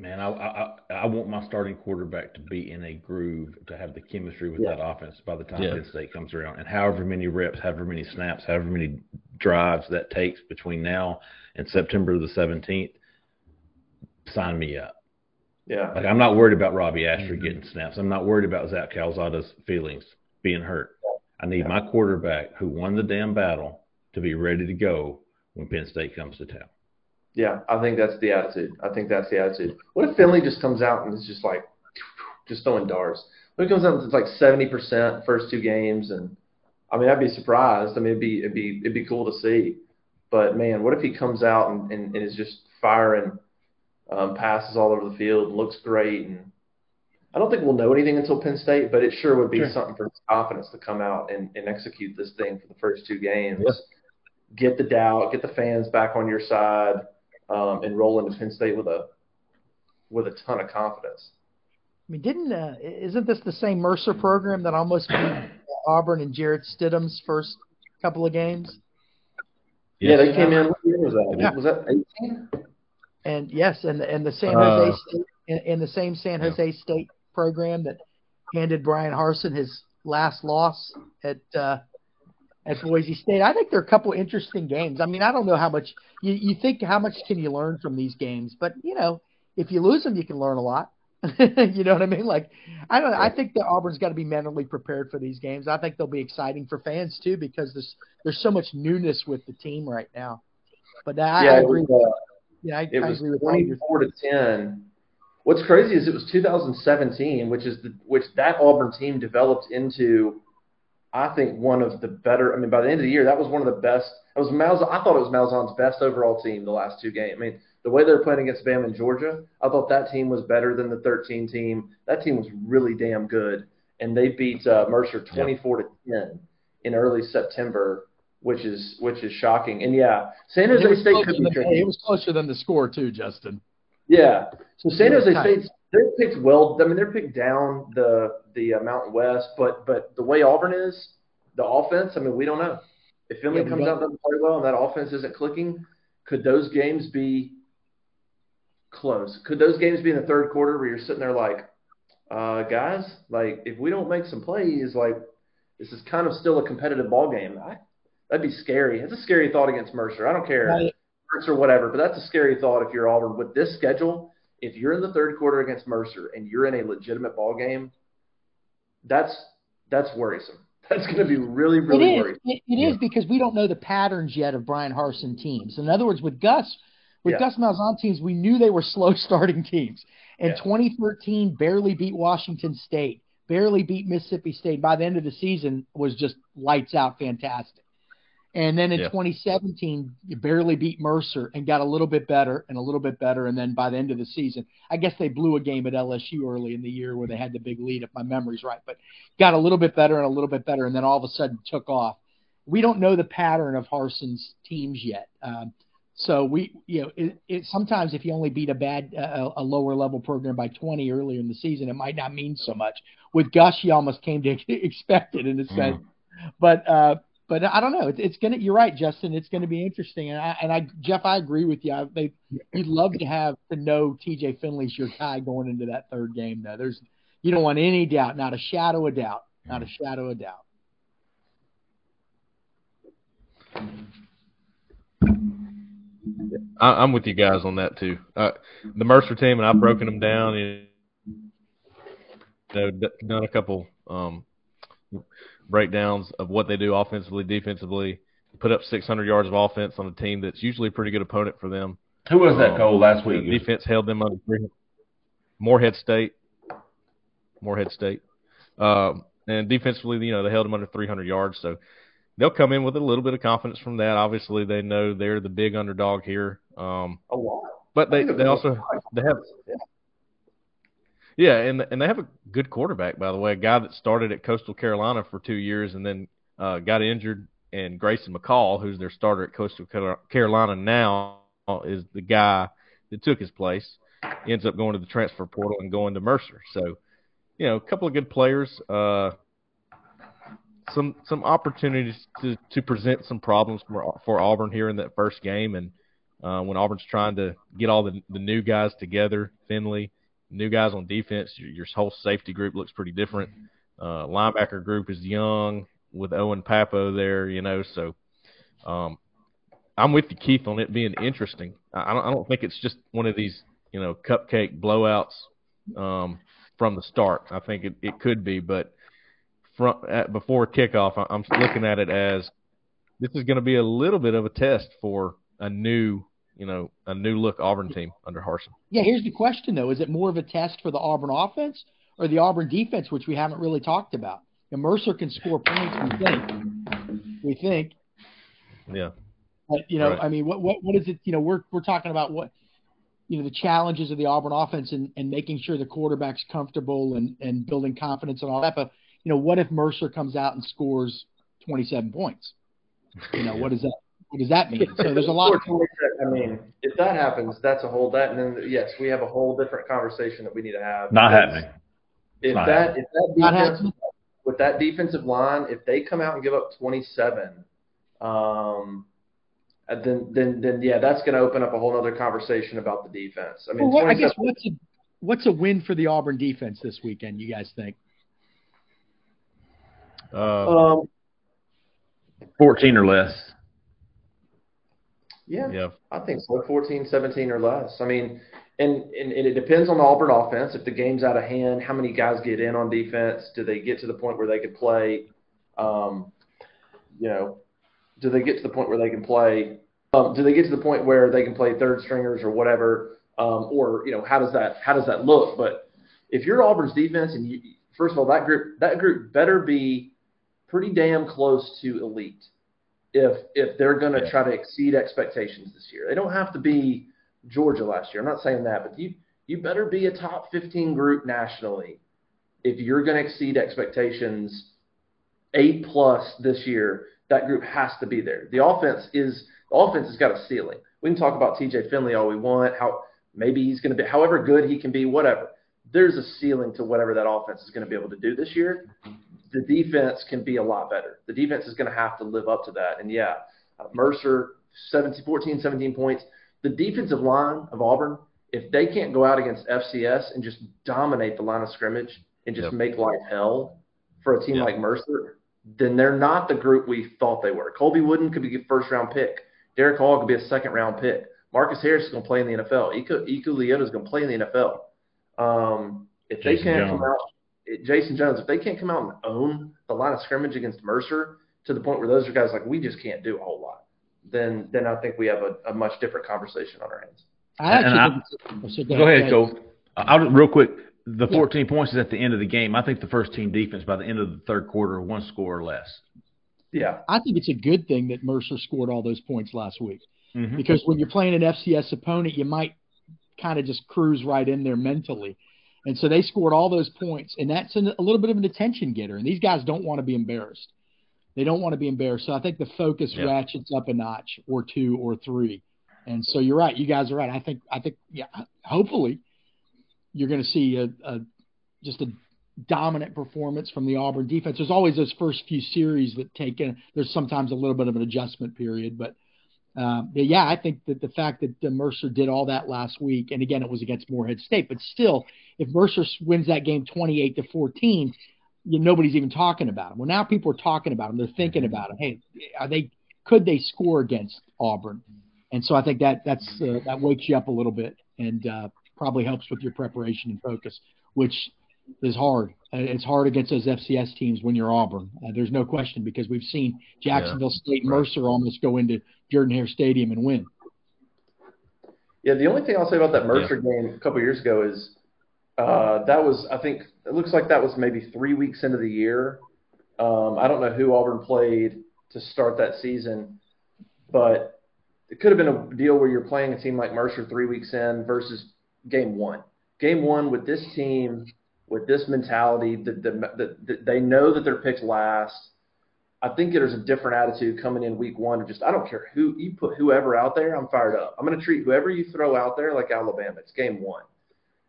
Man, I, I I want my starting quarterback to be in a groove to have the chemistry with yeah. that offense by the time yeah. Penn State comes around, and however many reps, however many snaps, however many drives that takes between now and September the seventeenth, sign me up. Yeah. Like I'm not worried about Robbie Ashford mm-hmm. getting snaps. I'm not worried about Zach Calzada's feelings being hurt. I need yeah. my quarterback who won the damn battle to be ready to go when Penn State comes to town. Yeah, I think that's the attitude. I think that's the attitude. What if Finley just comes out and is just like, just throwing darts? What if he comes out and it's like seventy percent first two games, and I mean, I'd be surprised. I mean, it'd be it'd be it'd be cool to see. But man, what if he comes out and, and, and is just firing um, passes all over the field, and looks great, and I don't think we'll know anything until Penn State, but it sure would be Sure. something for his confidence to come out and, and execute this thing for the first two games. Yeah. Get the doubt, get the fans back on your side, um, and roll into Penn State with a with a ton of confidence. I mean, didn't uh, isn't this the same Mercer program that almost beat Auburn and Jarrett Stidham's first couple of games? Yeah, they came in. What year was that? Yeah. Was that 18? And yes, and and the San Uh, Jose State in, in the same San Jose State program that handed Bryan Harsin his last loss at uh, at Boise State. I think there are a couple interesting games. I mean, I don't know how much you you think how much can you learn from these games, but you know, if you lose them, you can learn a lot. you know what I mean? Like, I don't. I think that Auburn's got to be mentally prepared for these games. I think they'll be exciting for fans too because there's there's so much newness with the team right now. But I, yeah, I it agree. was, uh, yeah, I, it I was agree with 24 to 10. What's crazy is it was 2017, which is the which that Auburn team developed into, I think one of the better. I mean, by the end of the year, that was one of the best. It was Malzahn. I thought it was Malzahn's best overall team the last two games. I mean, the way they were playing against Bama and Georgia, I thought that team was better than the 13 team. That team was really damn good, and they beat uh, Mercer 24 to 10 in early September, which is which is shocking. And yeah, San Jose State could be than- tricky. It was closer than the score too, Justin. Yeah. So San Jose. State's they're picked well. I mean, they're picked down the the uh, Mountain West, but but the way Auburn is, the offense. I mean, we don't know if Finley Yeah, comes out and doesn't play well, and that offense isn't clicking. Could those games be close? Could those games be in the third quarter where you're sitting there like, uh, guys, like if we don't make some plays, like this is kind of still a competitive ball game. I, that'd be scary. It's a scary thought against Mercer. I don't care. Right. Mercer or whatever, but that's a scary thought if you're Auburn with this schedule. If you're in the third quarter against Mercer and you're in a legitimate ball game, that's that's worrisome. That's going to be really really it is. worrisome. It, it is because we don't know the patterns yet of Bryan Harsin teams. In other words, with Gus, with Yeah. Gus Malzahn teams, we knew they were slow starting teams. In Yeah. 2013, barely beat Washington State, barely beat Mississippi State. By the end of the season, was just lights out, fantastic. And then in Yeah. 2017, you barely beat Mercer and got a little bit better and a little bit better. And then by the end of the season, I guess they blew a game at LSU early in the year where they had the big lead, if my memory's right. But got a little bit better and a little bit better, and then all of a sudden took off. We don't know the pattern of Harsin's teams yet. Um, so we, you know, it, it sometimes if you only beat a bad, uh, a lower level program by 20 earlier in the season, it might not mean so much. With Gus, you almost came to expect it in a sense. But uh, but I don't know. It's, it's gonna. You're right, Justin. It's gonna be interesting. And I and I Jeff, I agree with you. I, they you'd love to have to know T.J. Finley's your guy going into that third game. Though there's you don't want any doubt, not a shadow of doubt, not a shadow of doubt. I, I'm with you guys on that too. Uh, the Mercer team, and I've broken them down. You know, done a couple um, breakdowns of what they do offensively, defensively. Put up 600 yards of offense on a team that's usually a pretty good opponent for them. Who was that, Um, Cole, last week? defense held them under three. Morehead State. Morehead State. Um, and defensively, you know, they held them under 300 yards. So they'll come in with a little bit of confidence from that. Obviously, they know they're the big underdog here. Um, A lot. but they, they also they have yeah, and and they have a good quarterback by the way, a guy that started at Coastal Carolina for two years and then uh, got injured. And Grayson McCall, who's their starter at Coastal Carolina now, is the guy that took his place. Ends up going to the transfer portal and going to Mercer. So, you know, a couple of good players. Uh, some some opportunities to, to present some problems for for Auburn here in that first game, and uh, when Auburn's trying to get all the the new guys together, Finley, new guys on defense, your, your whole safety group looks pretty different. Uh, linebacker group is young with Owen Pappoe there, you know. So um, I'm with you, Keith, on it being interesting. I I don't I don't think it's just one of these you know cupcake blowouts um, from the start. I think it, it could be, but from at, before kickoff, I- I'm looking at it as this is going to be a little bit of a test for a new, you know, a new look Auburn team under Harsin. Yeah, here's the question though: Is it more of a test for the Auburn offense or the Auburn defense, which we haven't really talked about? And Mercer can score points. We think. We think. Yeah. But you know, Right. I mean, what what what is it? You know, we're we're talking about what you know the challenges of the Auburn offense and, and making sure the quarterback's comfortable and, and building confidence and all that. But you know, what if Mercer comes out and scores 27 points? You know, what does that what does that mean? So there's a lot. Of- I mean, if that happens, that's a whole that, and then yes, we have a whole different conversation that we need to have. Not happening. If Not that happening. if that defense with that defensive line, if they come out and give up 27, um, then then then yeah, that's going to open up a whole other conversation about the defense. I mean, well, what, I guess what's a, what's a win for the Auburn defense this weekend? You guys think? Uh, um, 14 or less. Yeah, yeah. I think so. 14, 17 or less. I mean, and, and, and it depends on the Auburn offense. If the game's out of hand, how many guys get in on defense? Do they get to the point where they could play? Um, you know, do they get to the point where they can play? Um, do they get to the point where they can play third stringers or whatever? Um, or you know, how does that how does that look? But if you're Auburn's defense, and you, first of all, that group that group better be pretty damn close to elite if if they're going to try to exceed expectations this year. They don't have to be Georgia last year. I'm not saying that, but you you better be a top 15 group nationally if you're going to exceed expectations. A plus this year, that group has to be there. The offense is the offense has got a ceiling. We can talk about T.J. Finley all we want, how maybe he's going to be, however good he can be, whatever. There's a ceiling to whatever that offense is going to be able to do this year the defense can be a lot better. The defense is going to have to live up to that. And yeah, uh, Mercer, 17, 14, 17 points. The defensive line of Auburn, if they can't go out against FCS and just dominate the line of scrimmage and just Yep. make life hell for a team Yep. like Mercer, then they're not the group we thought they were. Colby Wooden could be a first round pick. Derick Hall could be a second round pick. Marcus Harris is going to play in the NFL. Eku Leota is going to play in the NFL. Um, if they can't Jones. come out, Jason Jones, if they can't come out and own the line of scrimmage against Mercer to the point where those are guys like we just can't do a whole lot, then then I think we have a, a much different conversation on our hands. I actually I- think it's, so Go ahead, Cole. Cole. I'll real quick. The Yeah. 14 points is at the end of the game. I think the first team defense by the end of the third quarter, one score or less. Yeah, I think it's a good thing that Mercer scored all those points last week Mhm. because when you're playing an FCS opponent, you might kind of just cruise right in there mentally. And so they scored all those points, and that's an, a little bit of an attention getter. And these guys don't want to be embarrassed. They don't want to be embarrassed. So I think the focus Yeah. ratchets up a notch or two or three. And so you're right. You guys are right. I think I think yeah. Hopefully, you're going to see a, a just a dominant performance from the Auburn defense. There's always those first few series that take in. There's sometimes a little bit of an adjustment period, but um, but yeah, I think that the fact that uh, Mercer did all that last week, and again, it was against Morehead State, but still, if Mercer wins that game 28 to 14, you, nobody's even talking about them. Well, now people are talking about them. They're thinking about them. Hey, are they? Could they score against Auburn? And so I think that that's uh, that wakes you up a little bit and uh, probably helps with your preparation and focus, which is hard. It's hard against those FCS teams when you're Auburn. Uh, there's no question because we've seen Jacksonville State and right. Mercer almost go into Jordan Hare Stadium and win. yeah. The only thing I'll say about that Mercer game a couple years ago is uh, that was I think it looks like that was maybe three weeks into the year. Um, I don't know who Auburn played to start that season, but it could have been a deal where you're playing a team like Mercer three weeks in versus game one. Game one with this team, with this mentality, that the, the, the, they know that they're picked last. I think there's a different attitude coming in week one of just I don't care who you put whoever out there, I'm fired up. I'm going to treat whoever you throw out there like Alabama. It's game one,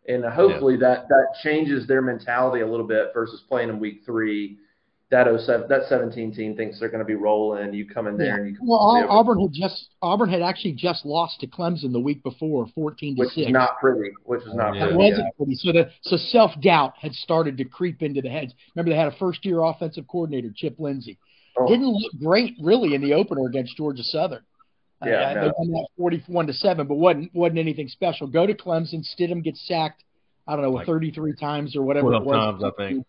and hopefully that that changes their mentality a little bit versus playing in week three. That 07, that 17 team thinks they're going to be rolling. You come in there and you Well, Au- Auburn had just Auburn had actually just lost to Clemson the week before, 14 to which six. is not pretty. Which is not Yeah. It pretty. wasn't yeah. pretty. So the so self doubt had started to creep into the heads. Remember, they had a first year offensive coordinator, Chip Lindsey. Oh, Didn't look great really in the opener against Georgia Southern. Uh, Yeah, they won that forty-one to seven, but wasn't wasn't anything special. Go to Clemson, Stidham gets sacked. I don't know, Like thirty-three times or whatever it 12 was. times, I think.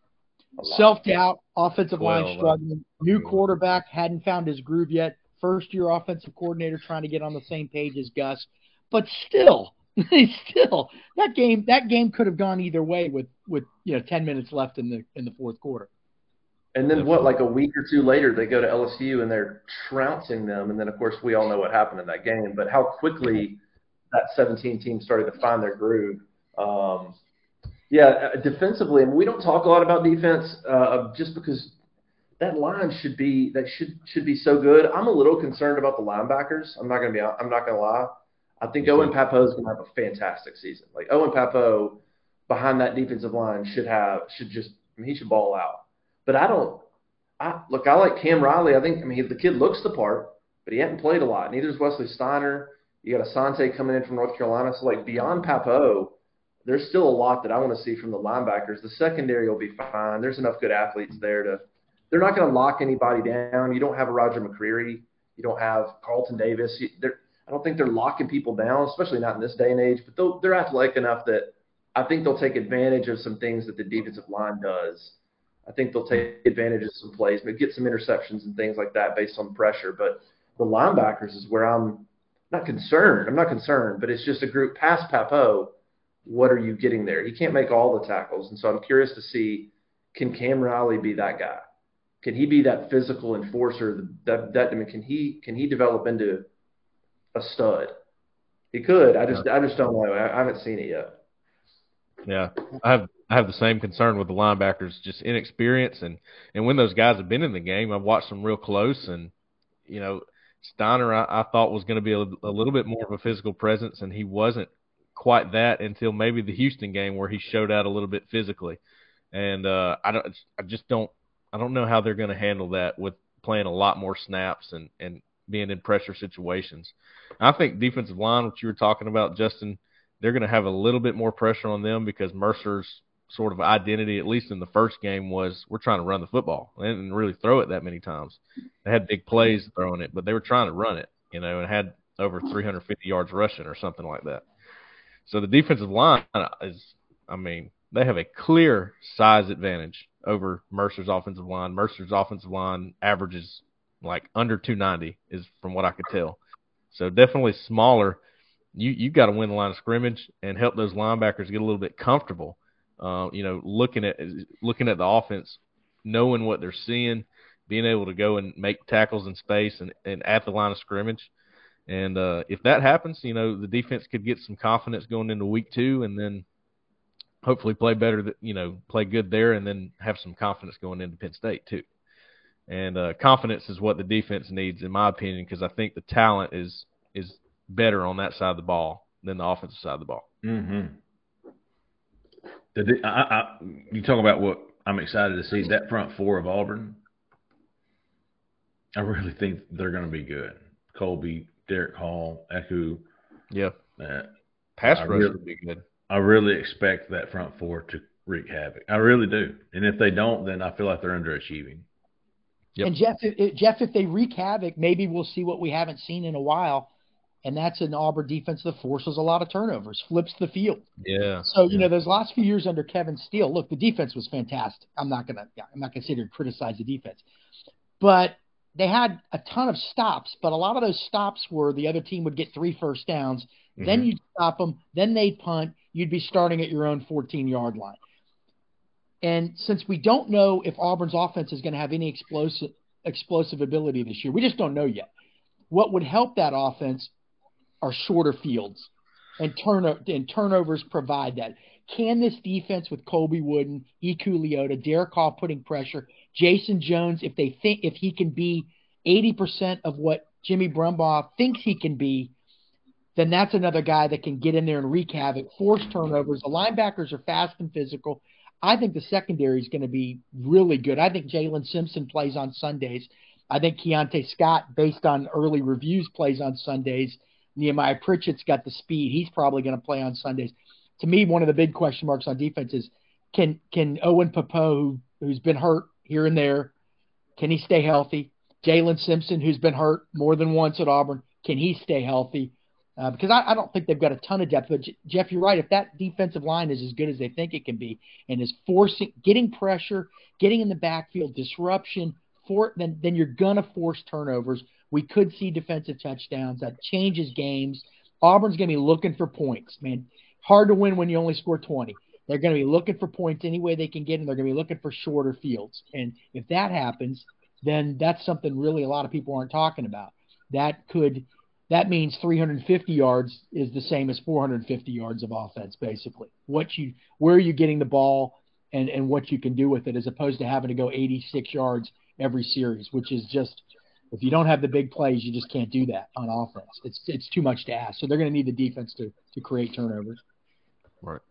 A lot. Self doubt, offensive 12, line uh, struggling, new quarterback hadn't found his groove yet. First year offensive coordinator trying to get on the same page as Gus, but still, still that game that game could have gone either way with with you know ten minutes left in the in the fourth quarter. And then what? Like a week or two later, they go to LSU and they're trouncing them. And then of course we all know what happened in that game. But how quickly that 17 team started to find their groove. Um, yeah, uh, defensively, and we don't talk a lot about defense uh, just because that line should be that should should be so good. I'm a little concerned about the linebackers. I'm not gonna be. I'm not gonna lie. I think Owen Pappoe is gonna have a fantastic season. Like Owen Pappoe behind that defensive line should have should just I mean, he should ball out. But I don't. I look. I like Cam Riley. I think. I mean, the kid looks the part, but he hasn't played a lot. Neither is Wesley Steiner. You got Asante coming in from North Carolina. So like beyond Pappoe, there's still a lot that I want to see from the linebackers. The secondary will be fine. There's enough good athletes there to. They're not going to lock anybody down. You don't have a Roger McCreary. You don't have Carlton Davis. They're, I don't think they're locking people down, especially not in this day and age. But they're athletic enough that I think they'll take advantage of some things that the defensive line does. I think they'll take advantage of some plays, maybe get some interceptions and things like that based on pressure. But the linebackers is where I'm not concerned. I'm not concerned, but it's just a group past Pappoe. What are you getting there? He can't make all the tackles, and so I'm curious to see can Cam Riley be that guy? Can he be that physical enforcer? That that I mean, can he can he develop into a stud? He could. I just I just don't know. I, I haven't seen it yet. Yeah, I have I have the same concern with the linebackers, just inexperience and and when those guys have been in the game, I've watched them real close, and you know Steiner I, I thought was going to be a, a little bit more of a physical presence, and he wasn't quite that until maybe the Houston game where he showed out a little bit physically, and uh, I don't I just don't I don't know how they're going to handle that with playing a lot more snaps and and being in pressure situations. I think defensive line, what you were talking about, Justin they're going to have a little bit more pressure on them because Mercer's sort of identity, at least in the first game, was we're trying to run the football. They didn't really throw it that many times. They had big plays throwing it, but they were trying to run it, you know, and had over 350 yards rushing or something like that. So the defensive line is, I mean, they have a clear size advantage over Mercer's offensive line. Mercer's offensive line averages like under 290 is from what I could tell. So definitely smaller you you got to win the line of scrimmage and help those linebackers get a little bit comfortable. Uh, you know, looking at looking at the offense, knowing what they're seeing, being able to go and make tackles in space and, and at the line of scrimmage. And uh, if that happens, you know, the defense could get some confidence going into week two, and then hopefully play better. You know, play good there, and then have some confidence going into Penn State too. And uh, confidence is what the defense needs, in my opinion, because I think the talent is is better on that side of the ball than the offensive side of the ball. Mm-hmm. I, I, you talk about what I'm excited to see that front four of Auburn. I really think they're going to be good. Colby, Derick Hall, Eku. Yeah. Uh, Pass rush really, would be good. I really expect that front four to wreak havoc. I really do. And if they don't, then I feel like they're underachieving. Yep. And Jeff, if, Jeff, if they wreak havoc, maybe we'll see what we haven't seen in a while and that's an Auburn defense that forces a lot of turnovers, flips the field. Yeah. So you yeah. know those last few years under Kevin Steele, look, the defense was fantastic. I'm not gonna, I'm not gonna sit here and criticize the defense, but they had a ton of stops. But a lot of those stops were the other team would get three first downs, mm-hmm. then you'd stop them, then they'd punt. You'd be starting at your own 14 yard line. And since we don't know if Auburn's offense is going to have any explosive explosive ability this year, we just don't know yet. What would help that offense are shorter fields, and turno- and turnovers provide that. Can this defense with Colby Wooden, Eku Leota, Derick Hall putting pressure, Jason Jones, if they think if he can be 80% of what Jimmy Brumbaugh thinks he can be, then that's another guy that can get in there and wreak havoc, force turnovers. The linebackers are fast and physical. I think the secondary is going to be really good. I think Jalen Simpson plays on Sundays. I think Keionte Scott, based on early reviews, plays on Sundays. Nehemiah Pritchett's got the speed. He's probably going to play on Sundays. To me, one of the big question marks on defense is can can Owen Pappoe, who's been hurt here and there, can he stay healthy? Jalen Simpson, who's been hurt more than once at Auburn, can he stay healthy? Uh, because I, I, don't think they've got a ton of depth. But Jeff, you're right. If that defensive line is as good as they think it can be, and is forcing, getting pressure, getting in the backfield, disruption, for then then you're gonna force turnovers, we could see defensive touchdowns. That changes games. Auburn's to be looking for points, man. Hard to win when you only score 20. They're going to be looking for points any way they can get, and they're going to be looking for shorter fields. And if that happens, then that's something really a lot of people aren't talking about. That could that means 350 yards is the same as 450 yards of offense, basically. What you, where are you getting the ball, and and what you can do with it, as opposed to having to go 86 yards every series, which is just if you don't have the big plays, you just can't do that on offense. It's it's too much to ask. So they're going to need the defense to to create turnovers. Right.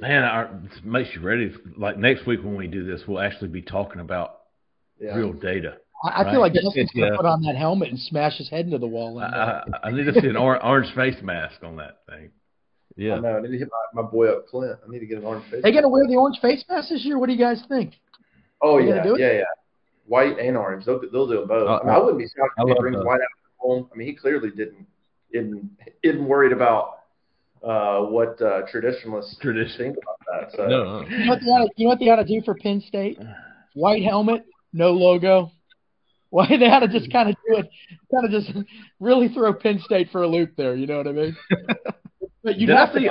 Man, our, this makes you ready. Like next week when we do this, we'll actually be talking about Yeah. real data. I, I Right. feel like Justin's going to put on that helmet and smash his head into the wall. I, And, uh, I, I need to see an or, orange face mask on that thing. I Yeah. know. I need to hit my, my boy up, Clint. I need to get an orange face. they going to wear the orange face mask this year? What do you guys think? Oh yeah, do it? yeah, yeah. White and orange. They'll they'll do them both. Uh, I, mean, I wouldn't be shocked I if he brings white out home. I mean, he clearly didn't didn't isn't worried about uh, what uh, traditionalists Tradition. think about that. So No, no. You know what they ought to, you know what they ought to do for Penn State? White helmet, no logo. Why they ought to just kind of do it, kind of just really throw Penn State for a loop there. You know what I mean? But you'd Did have to, see-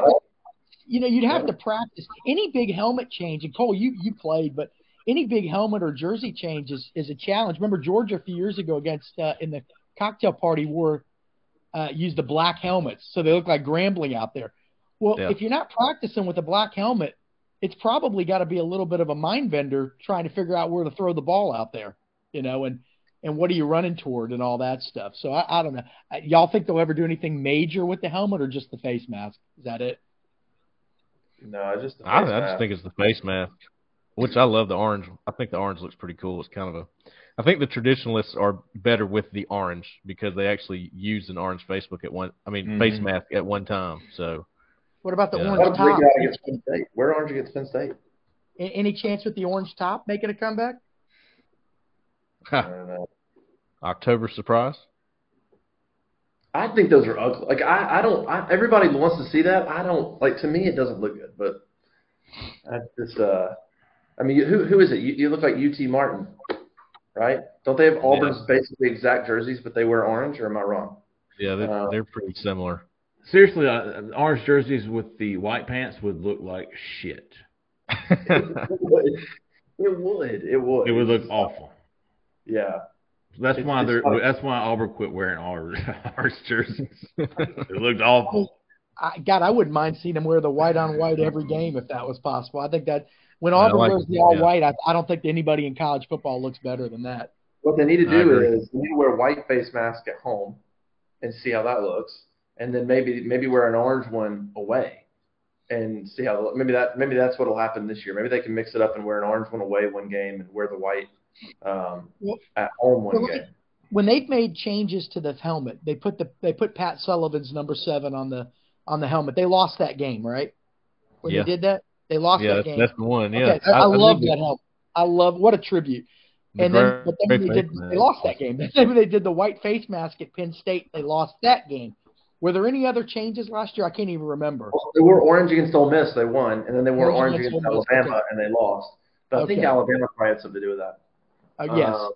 you know, you'd have to practice any big helmet change. And Cole, you you played, but any big helmet or jersey change is, is a challenge. Remember Georgia a few years ago against uh, in the cocktail party wore uh, used the black helmets, so they look like Grambling out there. Well, Yeah. if you're not practicing with a black helmet, it's probably got to be a little bit of a mind bender trying to figure out where to throw the ball out there, you know, and and what are you running toward and all that stuff. So I, I don't know. Uh, Y'all think they'll ever do anything major with the helmet or just the face mask? Is that it? no, it's just the I, face I mask. just think it's the face mask, which I love the orange. I think the orange looks pretty cool. It's kind of a. I think the traditionalists are better with the orange because they actually used an orange Facebook at one. I mean, face Mhm. mask at one time. So What about the Yeah. Orange him bring top? it out against Penn State. Wear orange against Penn State. A- Any chance with the orange top making a comeback? I don't know. October surprise. I think those are ugly. Like I, I don't. I, everybody wants to see that. I don't. Like to me, it doesn't look good. But I just. Uh, I mean, who who is it? You, you look like UT Martin, right? Don't they have Auburn's basically exact jerseys, but they wear orange? Or am I wrong? Yeah, they're, Uh, they're pretty similar. Seriously, uh, orange jerseys with the white pants would look like shit. it would. It would. It would. It would look awful. Yeah. That's It's- why they're. That's why Auburn quit wearing orange, orange jerseys. it looked awful. I, God, I wouldn't mind seeing them wear the white on white every game if that was possible. I think that when Auburn like wears the all yeah. white, I, I don't think anybody in college football looks better than that. What they need to do is they need to wear white face mask at home and see how that looks, and then maybe maybe wear an orange one away and see how maybe that maybe that's what'll happen this year. Maybe they can mix it up and wear an orange one away one game and wear the white um, well, at home one well, game. When they've made changes to the helmet, they put the they put Pat Sullivan's number seven on the on the helmet. They lost that game, right? When Yeah. they did that, they lost yeah, that that's, game. that's the one. Yeah, Okay, I, I, love that helmet. I love what a tribute. the and then, but then they did face they lost that game. Then they did the white face mask at Penn State. They lost that game. Were there any other changes last year? I can't even remember. They wore orange against Ole Miss, they won, and then they wore Orange orange against against Alabama, okay. and they lost. But I think Alabama probably had something to do with that. Uh, yes. Um,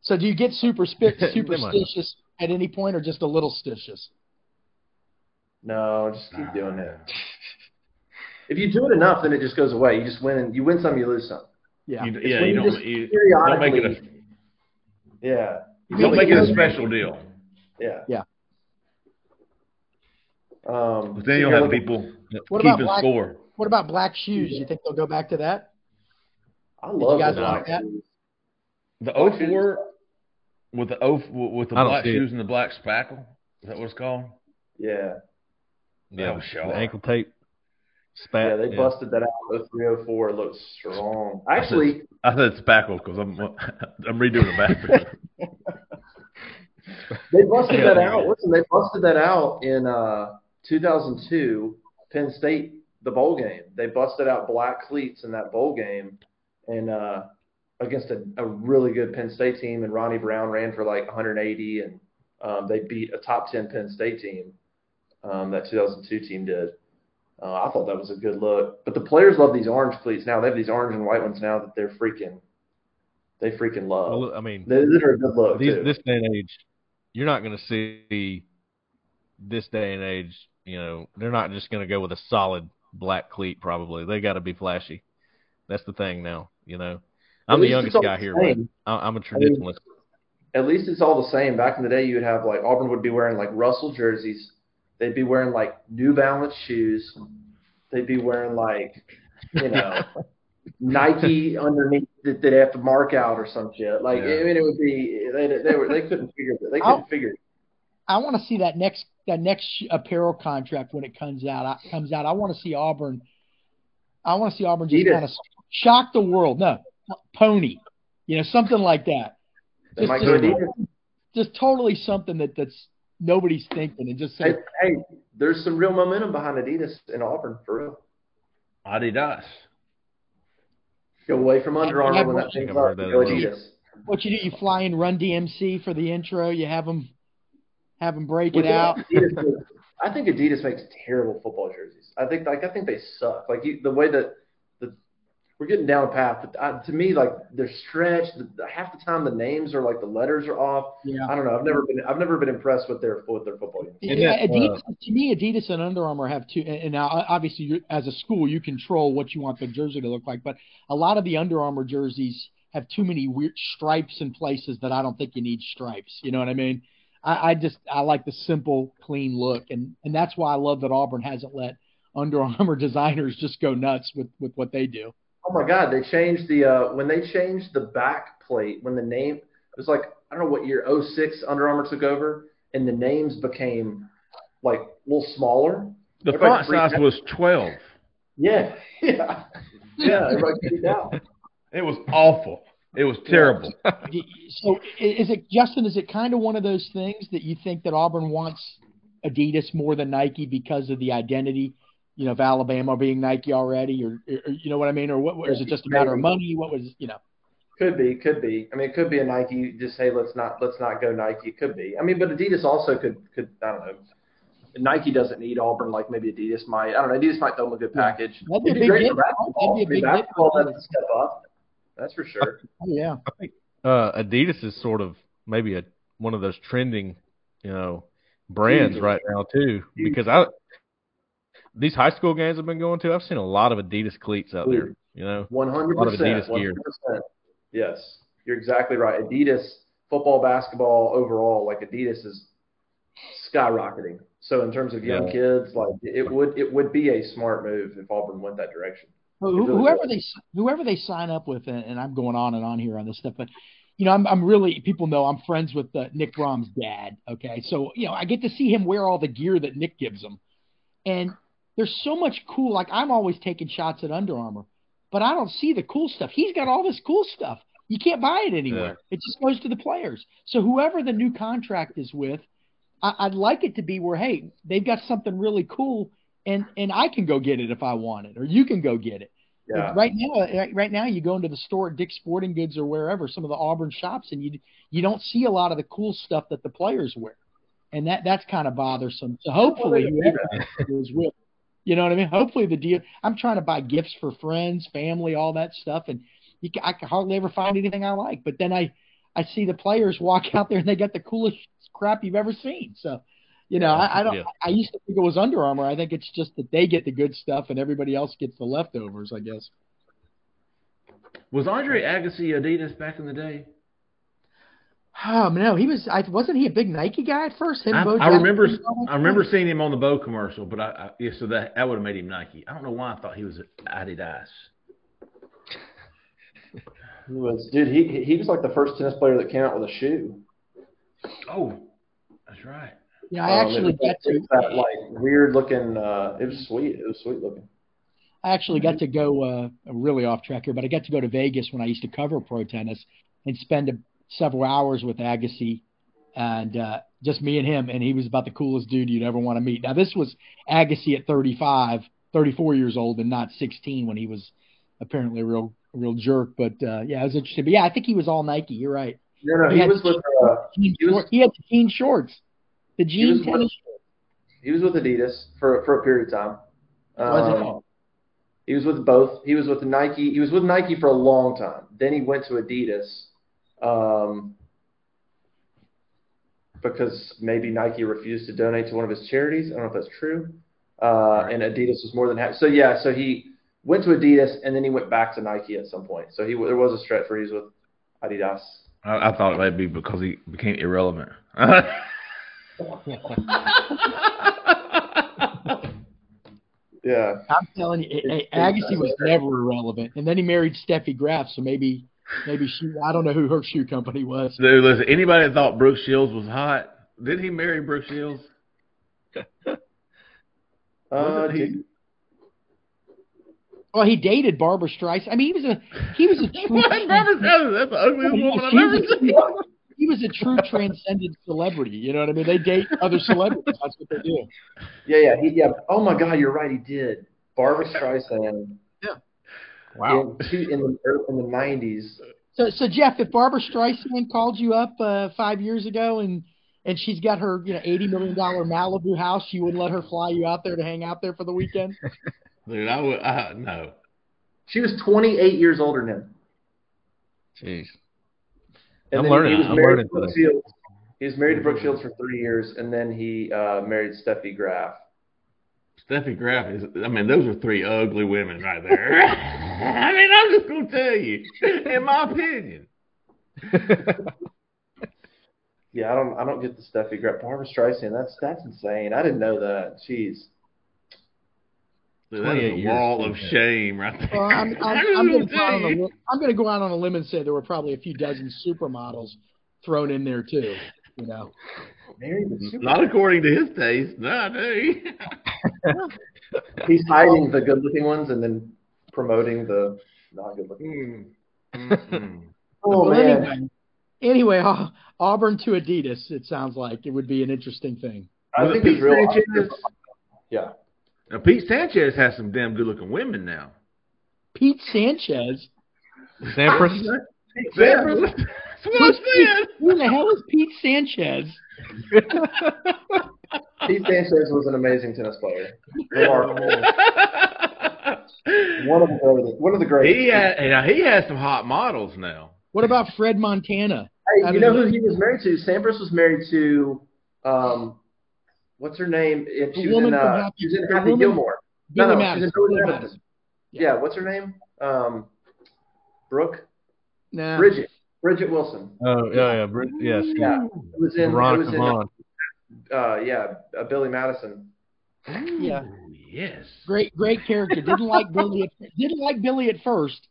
so do you get super spi- superstitious at any point, or just a little stitious? no, just keep doing it. If you do it enough, then it just goes away. You just win, and you win some, you lose some. Yeah. You, yeah, you you don't. You don't make it a. Yeah. You Don't make make it it a a- special deal. Yeah. Yeah. Um, But so then you'll have looking- people What keeping black? score. What about black shoes? You think they'll go back to that? I love guys the like black that? The Black 04 with the O with the black see it. shoes and the black spackle. Is that what it's called? Yeah. Yeah, Oh, sure. the ankle tape. Spat. Yeah, they busted that out. The 304 looks strong. I said- Actually, I said spackle because I'm I'm redoing the back. they busted that out. Listen, they busted that out in uh, 2002 Penn State the bowl game. They busted out black cleats in that bowl game, and uh, against a, a really good Penn State team. And Ronnie Brown ran for like 180, and um, they beat a top 10 Penn State team. Um, that 2002 team did. Uh, I thought that was a good look. But the players love these orange cleats now. They have these orange and white ones now that they're freaking, they freaking love. Well, I mean, They, they're a good look these, this day and age, you're not going to see this day and age. You know, they're not just going to go with a solid black cleat. Probably they got to be flashy. That's the thing now. You know, I'm the youngest guy the here, but I- I'm a traditionalist. at least it's all the same. Back in the day, you would have like Auburn would be wearing like Russell jerseys. They'd be wearing like New Balance shoes. They'd be wearing like, you know, Nike underneath that they'd have to mark out or some shit. Like, Yeah. I mean, it would be they they were they couldn't figure it. They couldn't I'll- figure it. I want to see that next that next apparel contract when it comes out. I, comes out. I want to see Auburn. I want to see Auburn just kind of shock the world. No, pony, you know, something like that. Just, just, just totally something that that's nobody's thinking, and just Hey, say, hey, there's some real momentum behind Adidas in Auburn for real. Adidas. Go away from Under Armour when that I've thing's up. that Go. Adidas. what you do? You fly in Run DMC for the intro. You have them have them break Which it out. Adidas I think Adidas makes terrible football jerseys. I think like I think they suck. Like you, the way that the we're getting down a path, but uh, to me, like they're stretched. The, the- half the time, the names are like the letters are off. Yeah. I don't know. I've never been I've never been impressed with their with their football. Games. Yeah, that, Adidas, to me, Adidas and Under Armour have two. And and now, obviously, you're, as a school, you control what you want the jersey to look like. But a lot of the Under Armour jerseys have too many weird stripes in places that I don't think you need stripes. You know what I mean? I, I just I like the simple, clean look, and and that's why I love that Auburn hasn't let Under Armour designers just go nuts with with what they do. Oh my God, they changed the uh, when they changed the back plate when the name it was like I don't know what year 06 Under Armour took over and the names became like a little smaller. The Everybody font size out. was 12. Yeah, yeah, yeah. Everybody freaked out. It was awful. It was terrible. So is it Justin? Is it kind of one of those things that you think that Auburn wants Adidas more than Nike because of the identity, you know, of Alabama being Nike already, or, or you know what I mean, or what? Or is it just a matter of money? What was you know? Could be, could be. I mean, it could be a Nike. Just hey, let's not let's not go Nike. It could be. I mean, but Adidas also could could I don't know. Nike doesn't need Auburn like maybe Adidas might. I don't know. Adidas might throw them a good package. That'd be a It'd big great get. for basketball. That'd be a I mean, big get basketball for has to step up. That's for sure. Oh, yeah. uh, Adidas is sort of maybe a one of those trending, you know, brands Huge. right now too. Huge. Because I these high school games I've been going to, I've seen a lot of Adidas cleats out there. You know, One hundred A lot of percent. Adidas gear. hundred percent. Yes, you're exactly right. Adidas football, basketball overall, like Adidas is skyrocketing. So in terms of young Yeah. kids, like it would it would be a smart move if Auburn went that direction. Who- It really whoever would. they whoever they sign up with, and, and I'm going on and on here on this stuff, but you know, I'm I'm really people know I'm friends with uh, Nick Brahms' dad. Okay, so you know, I get to see him wear all the gear that Nick gives him, and there's so much cool. Like I'm always taking shots at Under Armour, but I don't see the cool stuff. He's got all this cool stuff. You can't buy it anywhere. It just goes to the players. So whoever the new contract is with, I, I'd like it to be where hey, they've got something really cool, and and I can go get it if I want it, or you can go get it. Yeah. Right now, right- right now, you go into the store at Dick's Sporting Goods or wherever, some of the Auburn shops, and you you don't see a lot of the cool stuff that the players wear, and that that's kind of bothersome. So hopefully, whoever is with, you know what I mean. Hopefully, the deal. I'm trying to buy gifts for friends, family, all that stuff, and you can, I can hardly ever find anything I like. But then I I see the players walk out there and they got the coolest crap you've ever seen. So. You know, I, I don't. Yeah. I used to think it was Under Armour. I think it's just that they get the good stuff and everybody else gets the leftovers. I guess. Was Andre Agassi Adidas back in the day? Oh no, he was. I wasn't he a big Nike guy at first. Him, I, Bo I remember and all that I remember seeing him on the Bo commercial, but I, I yeah, so that that would have made him Nike. I don't know why I thought he was Adidas. He was, dude. He he was like the first tennis player that came out with a shoe. Oh, that's right. Yeah, I Um, actually it got to. that like weird looking. Uh, it was sweet. It was sweet looking. I actually got to go. Uh, really off track here, but I got to go to Vegas when I used to cover pro tennis and spend a, several hours with Agassi, and uh, just me and him, and he was about the coolest dude you'd ever want to meet. Now this was Agassi at 35, 34 years old, and not 16 when he was apparently a real real jerk. But uh, yeah, it was interesting. But yeah, I think he was all Nike. You're right. No, no, He he was with. Uh, He was- he had the jean shorts, the he jean tennis. with. He was with Adidas for for a period of time. Was it? Um, He was with both. He was with Nike. He was with Nike for a long time. Then he went to Adidas, um, because maybe Nike refused to donate to one of his charities. I don't know if that's true. Uh, and Adidas was more than happy. So yeah, so he went to Adidas and then he went back to Nike at some point. So he there was a stretch where he was with Adidas. I, I thought that'd be because he became irrelevant. Yeah. I'm telling you, hey, Agassi was never irrelevant, and then he married Steffi Graf, so maybe maybe she I don't know who her shoe company was. Dude, listen, anybody that thought Brooke Shields was hot, did he marry Brooke Shields? Uh, he- did- Well, he dated Barbra Streisand. I mean, he was a he was a true. What? Barbra Streisand, that's the ugliest woman I've He ever was a- seen. He was a true transcendent celebrity. You know what I mean? They date other celebrities. That's what they do. yeah, yeah, he, yeah. Oh my God, you're right. He did. Barbra Streisand. Wow. In, in the in the '90s. So, so Jeff, if Barbra Streisand called you up uh, five years ago and and she's got her you know eighty million dollar Malibu house, you wouldn't let her fly you out there to hang out there for the weekend? Dude, I would. I, no. She was 28 years older than him. Jeez. And I'm learning- He was I'm married learning to Brooke. Shields. He was married to Brooke Shields for three years, and then he uh, married Steffi Graf. Steffi Graf is. I mean, those are three ugly women right there. I mean, I'm just gonna tell you, in my opinion. Yeah, I don't, I don't get the Steffi Graf. Barbra Streisand. That's that's insane. I didn't know that. Jeez. Dude, that is a wall of shame right there. Well, I'm, I'm, I I'm going to go out on a you. lim- I'm going to go out on a limb and say there were probably a few dozen supermodels thrown in there too. You know, Married the super- Not according to his taste. No, I do. He's hiding the good-looking ones and then promoting the not good-looking. Mm. Mm-mm. Oh Well, man. anyway, anyway, Au- Auburn to Adidas. It sounds like it would be an interesting thing. I Was think it it's real. Pete Sanchez? Yeah. Now, Pete Sanchez has some damn good-looking women now. Pete Sanchez. Sampras. Sampras? That's what Who the hell is Pete Sanchez? Pete Sanchez was an amazing tennis player. Remarkable. One of the one of the greatest. he had, now, he has some hot models now. What about Fred Montana? Hey, you know who he was married to? Sampras was married to, um, what's her name? It, The she was woman in, uh, Happy- she was in Happy woman- Gilmore. Billy no, no, Madison. she's in Billy Billy Madison. Madison. Yeah. what's her name? Um, Brooke, Nah. Bridget, Bridgette Wilson. Oh yeah, yeah, Brit- yes. Yeah, it was in. Veronica it was in, uh, yeah, uh, Billy Madison. Yeah. Yes. Great, great character. Didn't like Billy. At, didn't like Billy at first,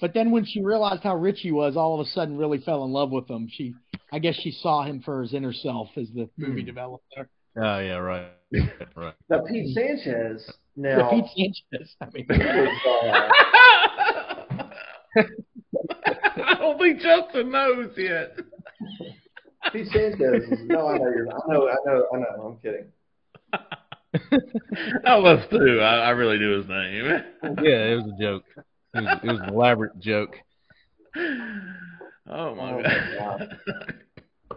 but then when she realized how rich he was, all of a sudden really fell in love with him. She, I guess, she saw him for his inner self as the movie developed. There. Oh yeah, right, right. Now Pete Sanchez. Yeah, Now Pete Sanchez. I mean, was, uh, I don't think Justin knows yet. Pete Sanchez. Is, no, I know you're. I know. I know. I know. I'm kidding. I was too. I, I really knew his name. Yeah, it was a joke. It was, it was an elaborate joke. Oh my Oh, god. my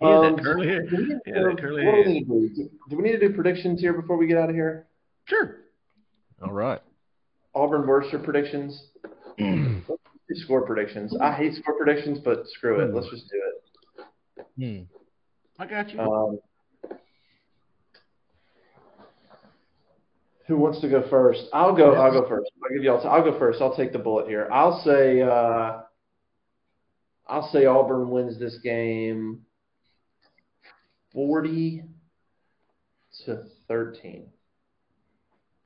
He Um, curly hair. do we need Yeah, to- that curly do hair. we need to do? Do- Do we need to do predictions here before we get out of here? Sure. All right. Auburn Mercer predictions. Let's do score predictions. I hate score predictions, but screw it. Let's just do it. Hmm. I got you. Um, who wants to go first? I'll go. I'll go first. I'll give you all. I'll go first. I'll take the bullet here. I'll say. Uh, I'll say Auburn wins this game. Forty to thirteen.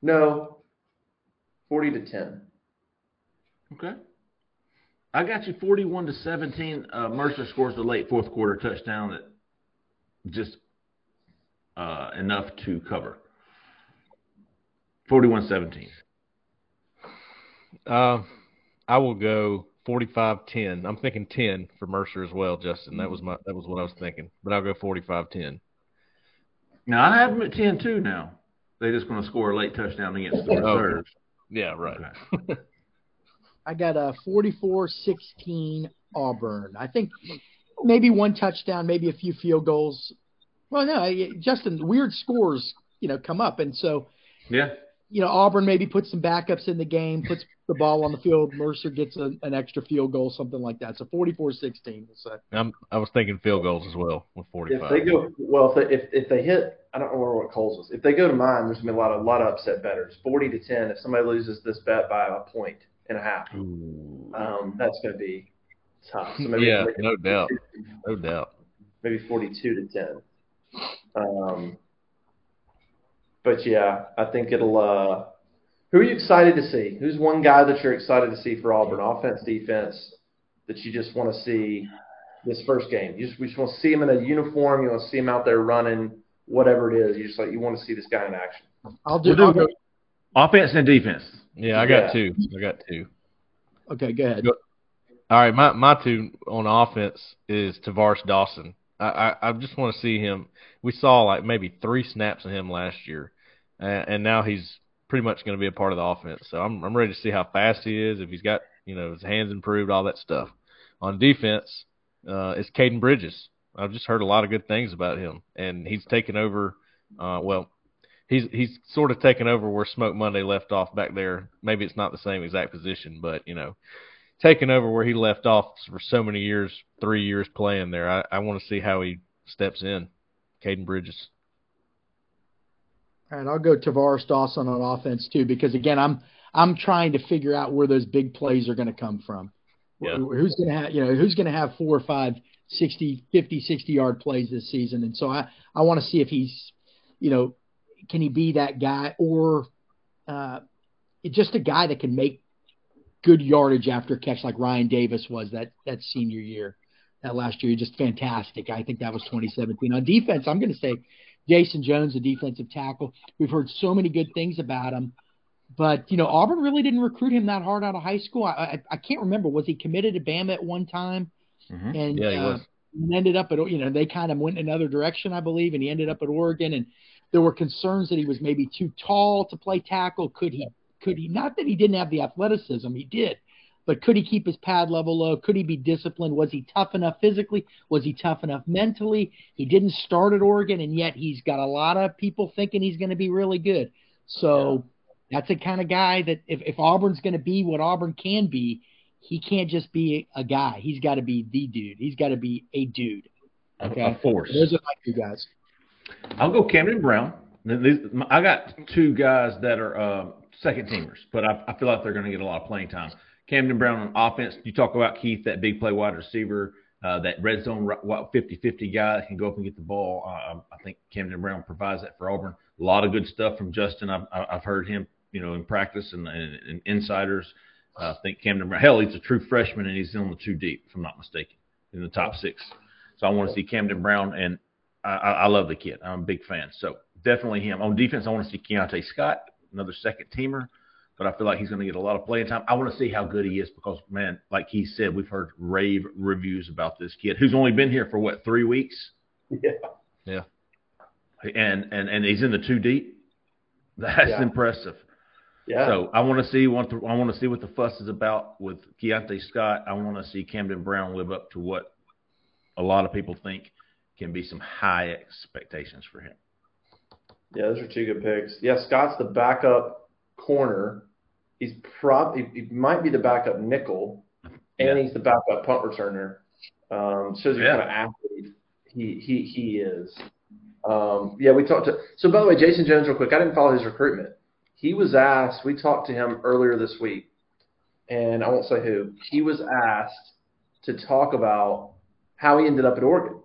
No. Forty to ten. Okay. I got you 41 to 17. Uh, Mercer scores the late fourth quarter touchdown that just uh, enough to cover. 41 17. Uh, I will go 45-10. I'm thinking 10 for Mercer as well, Justin. That was my that was what I was thinking. But I'll go 45-10. Now, I have them at 10 too now. They're just going to score a late touchdown against the Okay. reserves. Yeah, right. Okay. I got a 44-16 Auburn. I think maybe one touchdown, maybe a few field goals. Well, no, Justin, weird scores, you know, come up, and so Yeah. You know Auburn maybe puts some backups in the game, puts the ball on the field. Mercer gets a, an extra field goal, something like that. So 44-16. We'll say. I'm I was thinking field goals as well with If 45. they go well, if they, if, if they hit, I don't remember what Coles was. If they go to mine, there's gonna be a lot of lot of upset bettors. Forty to ten. If somebody loses this bet by a point and a half, um, that's gonna be tough. So maybe yeah, no doubt, no doubt. Maybe forty-two to ten. Um, but yeah, I think it'll. Uh, who are you excited to see? Who's one guy that you're excited to see for Auburn, offense, defense, that you just want to see this first game? You just, we just want to see him in a uniform. You want to see him out there running, whatever it is. You just like you want to see this guy in action. I'll do, we'll do offense and defense. Yeah, I got yeah. two. I got two. Okay, go ahead. All right, my my two on offense is Tar'Varish Dawson. I, I, just want to see him. We saw like maybe three snaps of him last year, and, and now he's pretty much going to be a part of the offense. So I'm I'm ready to see how fast he is, if he's got you know his hands improved, all that stuff. On defense, uh, it's Caden Bridges. I've just heard a lot of good things about him, and he's taken over. Uh, well, he's he's sort of taken over where Smoke Monday left off back there. Maybe it's not the same exact position, but you know, taking over where he left off for so many years, three years playing there. I, I want to see how he steps in. Caden Bridges. All right, I'll go Tar'Varish Dawson on offense too, because again, I'm I'm trying to figure out where those big plays are going to come from. Yeah. Who's going to have you know who's going to have four or five 60, 50, 60 yard plays this season, and so I I want to see if he's you know can he be that guy or uh, just a guy that can make good yardage after catch like Ryan Davis was that that senior year, that last year, just fantastic. I think that was 2017. On defense, I'm going to say Jayson Jones, the defensive tackle. We've heard so many good things about him, but you know Auburn really didn't recruit him that hard out of high school. I I, I can't remember was he committed to Bama at one time, mm-hmm. and yeah, he uh, was. ended up at you know they kind of went another direction, I believe, and he ended up at Oregon and there were concerns that he was maybe too tall to play tackle. Could he? Could he? Not that he didn't have the athleticism, he did, but could he keep his pad level low? Could he be disciplined? Was he tough enough physically? Was he tough enough mentally? He didn't start at Oregon, and yet he's got a lot of people thinking he's going to be really good. So yeah. that's the kind of guy that if, if Auburn's going to be what Auburn can be, he can't just be a guy. He's got to be the dude. He's got to be a dude. Okay, of course. Those are my two guys. I'll go Camden Brown. I got two guys that are uh, second teamers, but I, I, feel like they're going to get a lot of playing time. Camden Brown on offense. You talk about Keith, that big play wide receiver, uh, that red zone 50-50 guy that can go up and get the ball. Uh, I think Camden Brown provides that for Auburn. A lot of good stuff from Justin. I've, I've heard him, you know, in practice and, and, and insiders. Uh, I think Camden Brown. Hell, he's a true freshman and he's in the two deep, if I'm not mistaken, in the top six. So I want to see Camden Brown and I, I love the kid. I'm a big fan. So definitely him. On defense, I want to see Keionte Scott, another second teamer, but I feel like he's going to get a lot of playing time. I want to see how good he is because, man, like he said, we've heard rave reviews about this kid who's only been here for what three weeks. Yeah. Yeah. And and and he's in the two deep. That's yeah. impressive. Yeah. So I want to see what the, I want to see what the fuss is about with Keionte Scott. I want to see Camden Brown live up to what a lot of people think can be some high expectations for him. Yeah, those are two good picks. Yeah, Scott's the backup corner. He's prob he, he might be the backup nickel, and he's the backup punt returner. Um, shows you yeah. kind of athlete he he he is. Um, yeah, we talked to. So by the way, Jayson Jones, real quick, I didn't follow his recruitment. He was asked. We talked to him earlier this week, and I won't say who. He was asked to talk about how he ended up at Oregon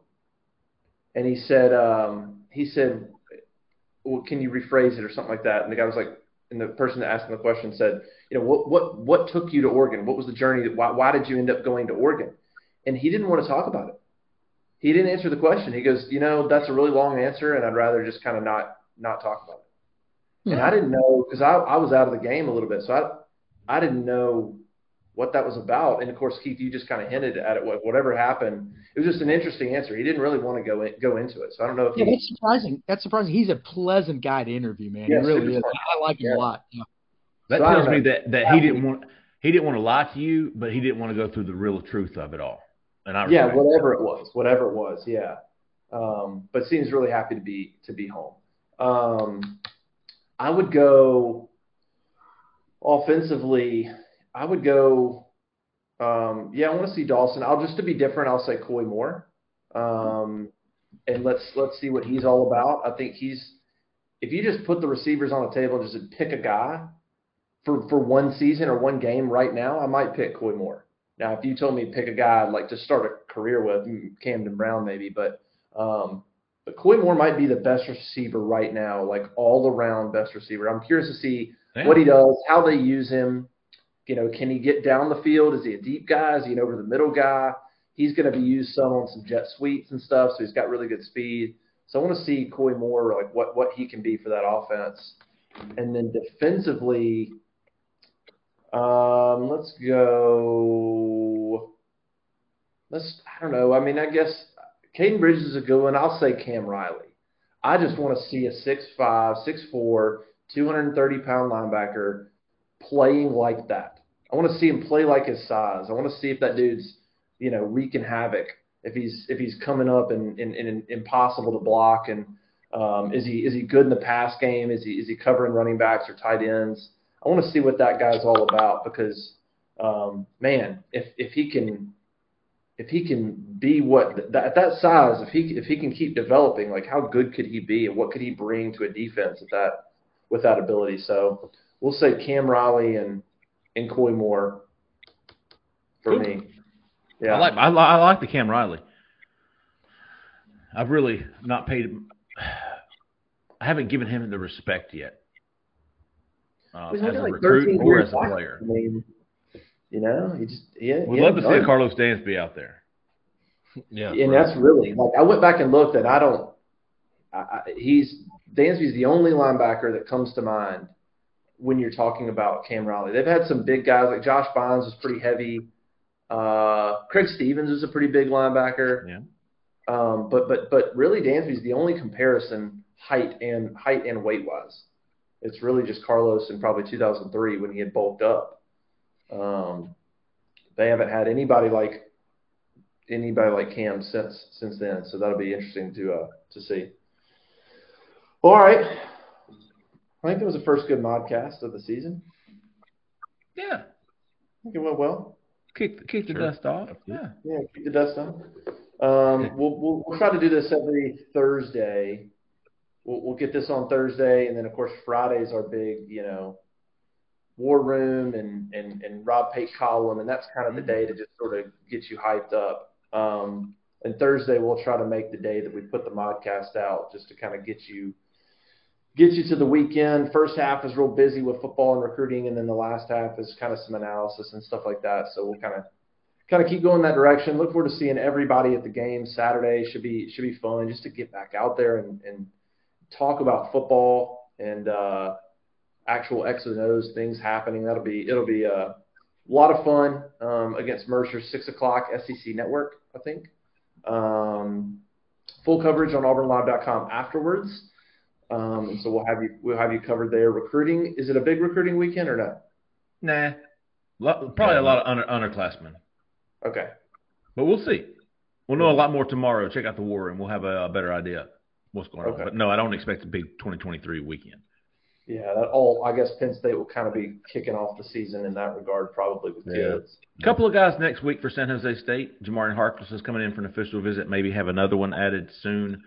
and he said, um, he said, well, can you rephrase it or something like that? And the guy was like, and the person that asked him the question said, you know, what what what took you to Oregon? What was the journey? Why why did you end up going to Oregon? And he didn't want to talk about it. He didn't answer the question. He goes, you know, that's a really long answer, and I'd rather just kind of not not talk about it. Yeah. And hmm. I didn't know because I I was out of the game a little bit, so I I didn't know what that was about. And of course, Keith, you just kind of hinted at it. Whatever happened, it was just an interesting answer. He didn't really want to go in, go into it. So I don't know if yeah, he, that's surprising. That's surprising. He's a pleasant guy to interview, man. Yeah, he really is. I like him yeah. a lot. Yeah. That so tells me that that he didn't want he didn't want to lie to you, but he didn't want to go through the real truth of it all. And I yeah, whatever that. it was, whatever it was, yeah. Um, but seems really happy to be to be home. Um, I would go offensively. I would go. Um, yeah, I want to see Dawson. I'll just to be different. I'll say Koy Moore, um, and let's let's see what he's all about. I think he's. If you just put the receivers on the table, and just pick a guy for for one season or one game right now, I might pick Koy Moore. Now, if you told me pick a guy I'd like to start a career with, mm, Camden Brown maybe, but um, but Koy Moore might be the best receiver right now, like all around best receiver. I'm curious to see Yeah. what he does, how they use him. You know, can he get down the field? Is he a deep guy? Is he an over the middle guy? He's going to be used some on some jet sweeps and stuff, so he's got really good speed. So I want to see Koy Moore like what what he can be for that offense, and then defensively, um, let's go. Let's I don't know. I mean, I guess Caden Bridges is a good one. I'll say Cam Riley. I just want to see a 6'5", 6'4", 230 pound linebacker playing like that. I want to see him play like his size. I want to see if that dude's, you know, wreaking havoc. If he's if he's coming up and, and, and impossible to block, and um, is he is he good in the pass game? Is he is he covering running backs or tight ends? I want to see what that guy's all about because, um, man, if if he can if he can be what that, at that size, if he if he can keep developing, like how good could he be, and what could he bring to a defense at that with that ability? So we'll say Cam Riley and and Koy Moore for Cool. me. Yeah, I like I, li- I like the Cam Riley. I've really not paid. him- I haven't given him the respect yet uh, as a like recruit or as a player. I mean, you know, he just yeah. We'd love to see a Karlos Dansby out there. Yeah, and that's really like I went back and looked, and I don't. I, I, he's Dansby's the only linebacker that comes to mind when you're talking about Cam Riley. They've had some big guys like Josh Bonds was pretty heavy. Uh, Craig Stevens is a pretty big linebacker. Yeah. Um, but but but really, Dansby's the only comparison height and height and weight wise. It's really just Karlos in probably 2003 when he had bulked up. Um, they haven't had anybody like anybody like Cam since since then. So that'll be interesting to uh, to see. All right, I think it was the first good modcast of the season. Yeah, I think it went well. kick kick the Sure. dust off. Yeah, Yeah, keep the dust on. Um, we'll, we'll we'll try to do this every Thursday. We'll we'll get this on Thursday, and then of course Friday's our big, you know, war room and and and Rob Pate column, and that's kind of the day to just sort of get you hyped up. Um, and Thursday we'll try to make the day that we put the modcast out, just to kind of get you get you to the weekend. First half is real busy with football and recruiting, and then the last half is kind of some analysis and stuff like that. So we'll kind of kind of keep going that direction. Look forward to seeing everybody at the game Saturday. Should be should be fun just to get back out there and, and talk about football and uh, actual X and O's things happening. That'll be it'll be a lot of fun um, against Mercer six o'clock SEC Network. I think um, full coverage on AuburnLive.com afterwards. Um, and so we'll have you we'll have you covered there. Recruiting is it a big recruiting weekend or not? nah, Lo- probably a lot of under, underclassmen, Okay. but we'll see. We'll know a lot more tomorrow. Check out the war room. We'll have a, a better idea what's going Okay. on. But no, I don't expect a big 2023 weekend. Yeah, that all I guess Penn State will kind of be kicking off the season in that regard, probably with Yeah. kids. A couple of guys next week for San Jose State. Jamarian Harkless is coming in for an official visit. Maybe have another one added soon.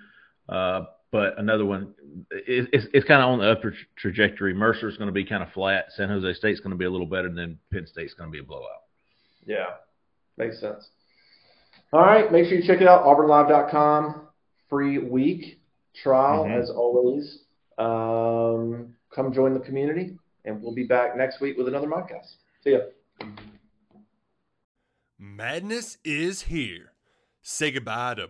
Uh, but another one, it, it's, it's kind of on the upper tra- trajectory. Mercer's going to be kind of flat. San Jose State's going to be a little better, and then Penn State's going to be a blowout. Yeah, makes sense. All right, make sure you check it out. AuburnLive.com free week trial Mhm. as always. Um, come join the community, and we'll be back next week with another podcast. See ya. Madness is here. Say goodbye to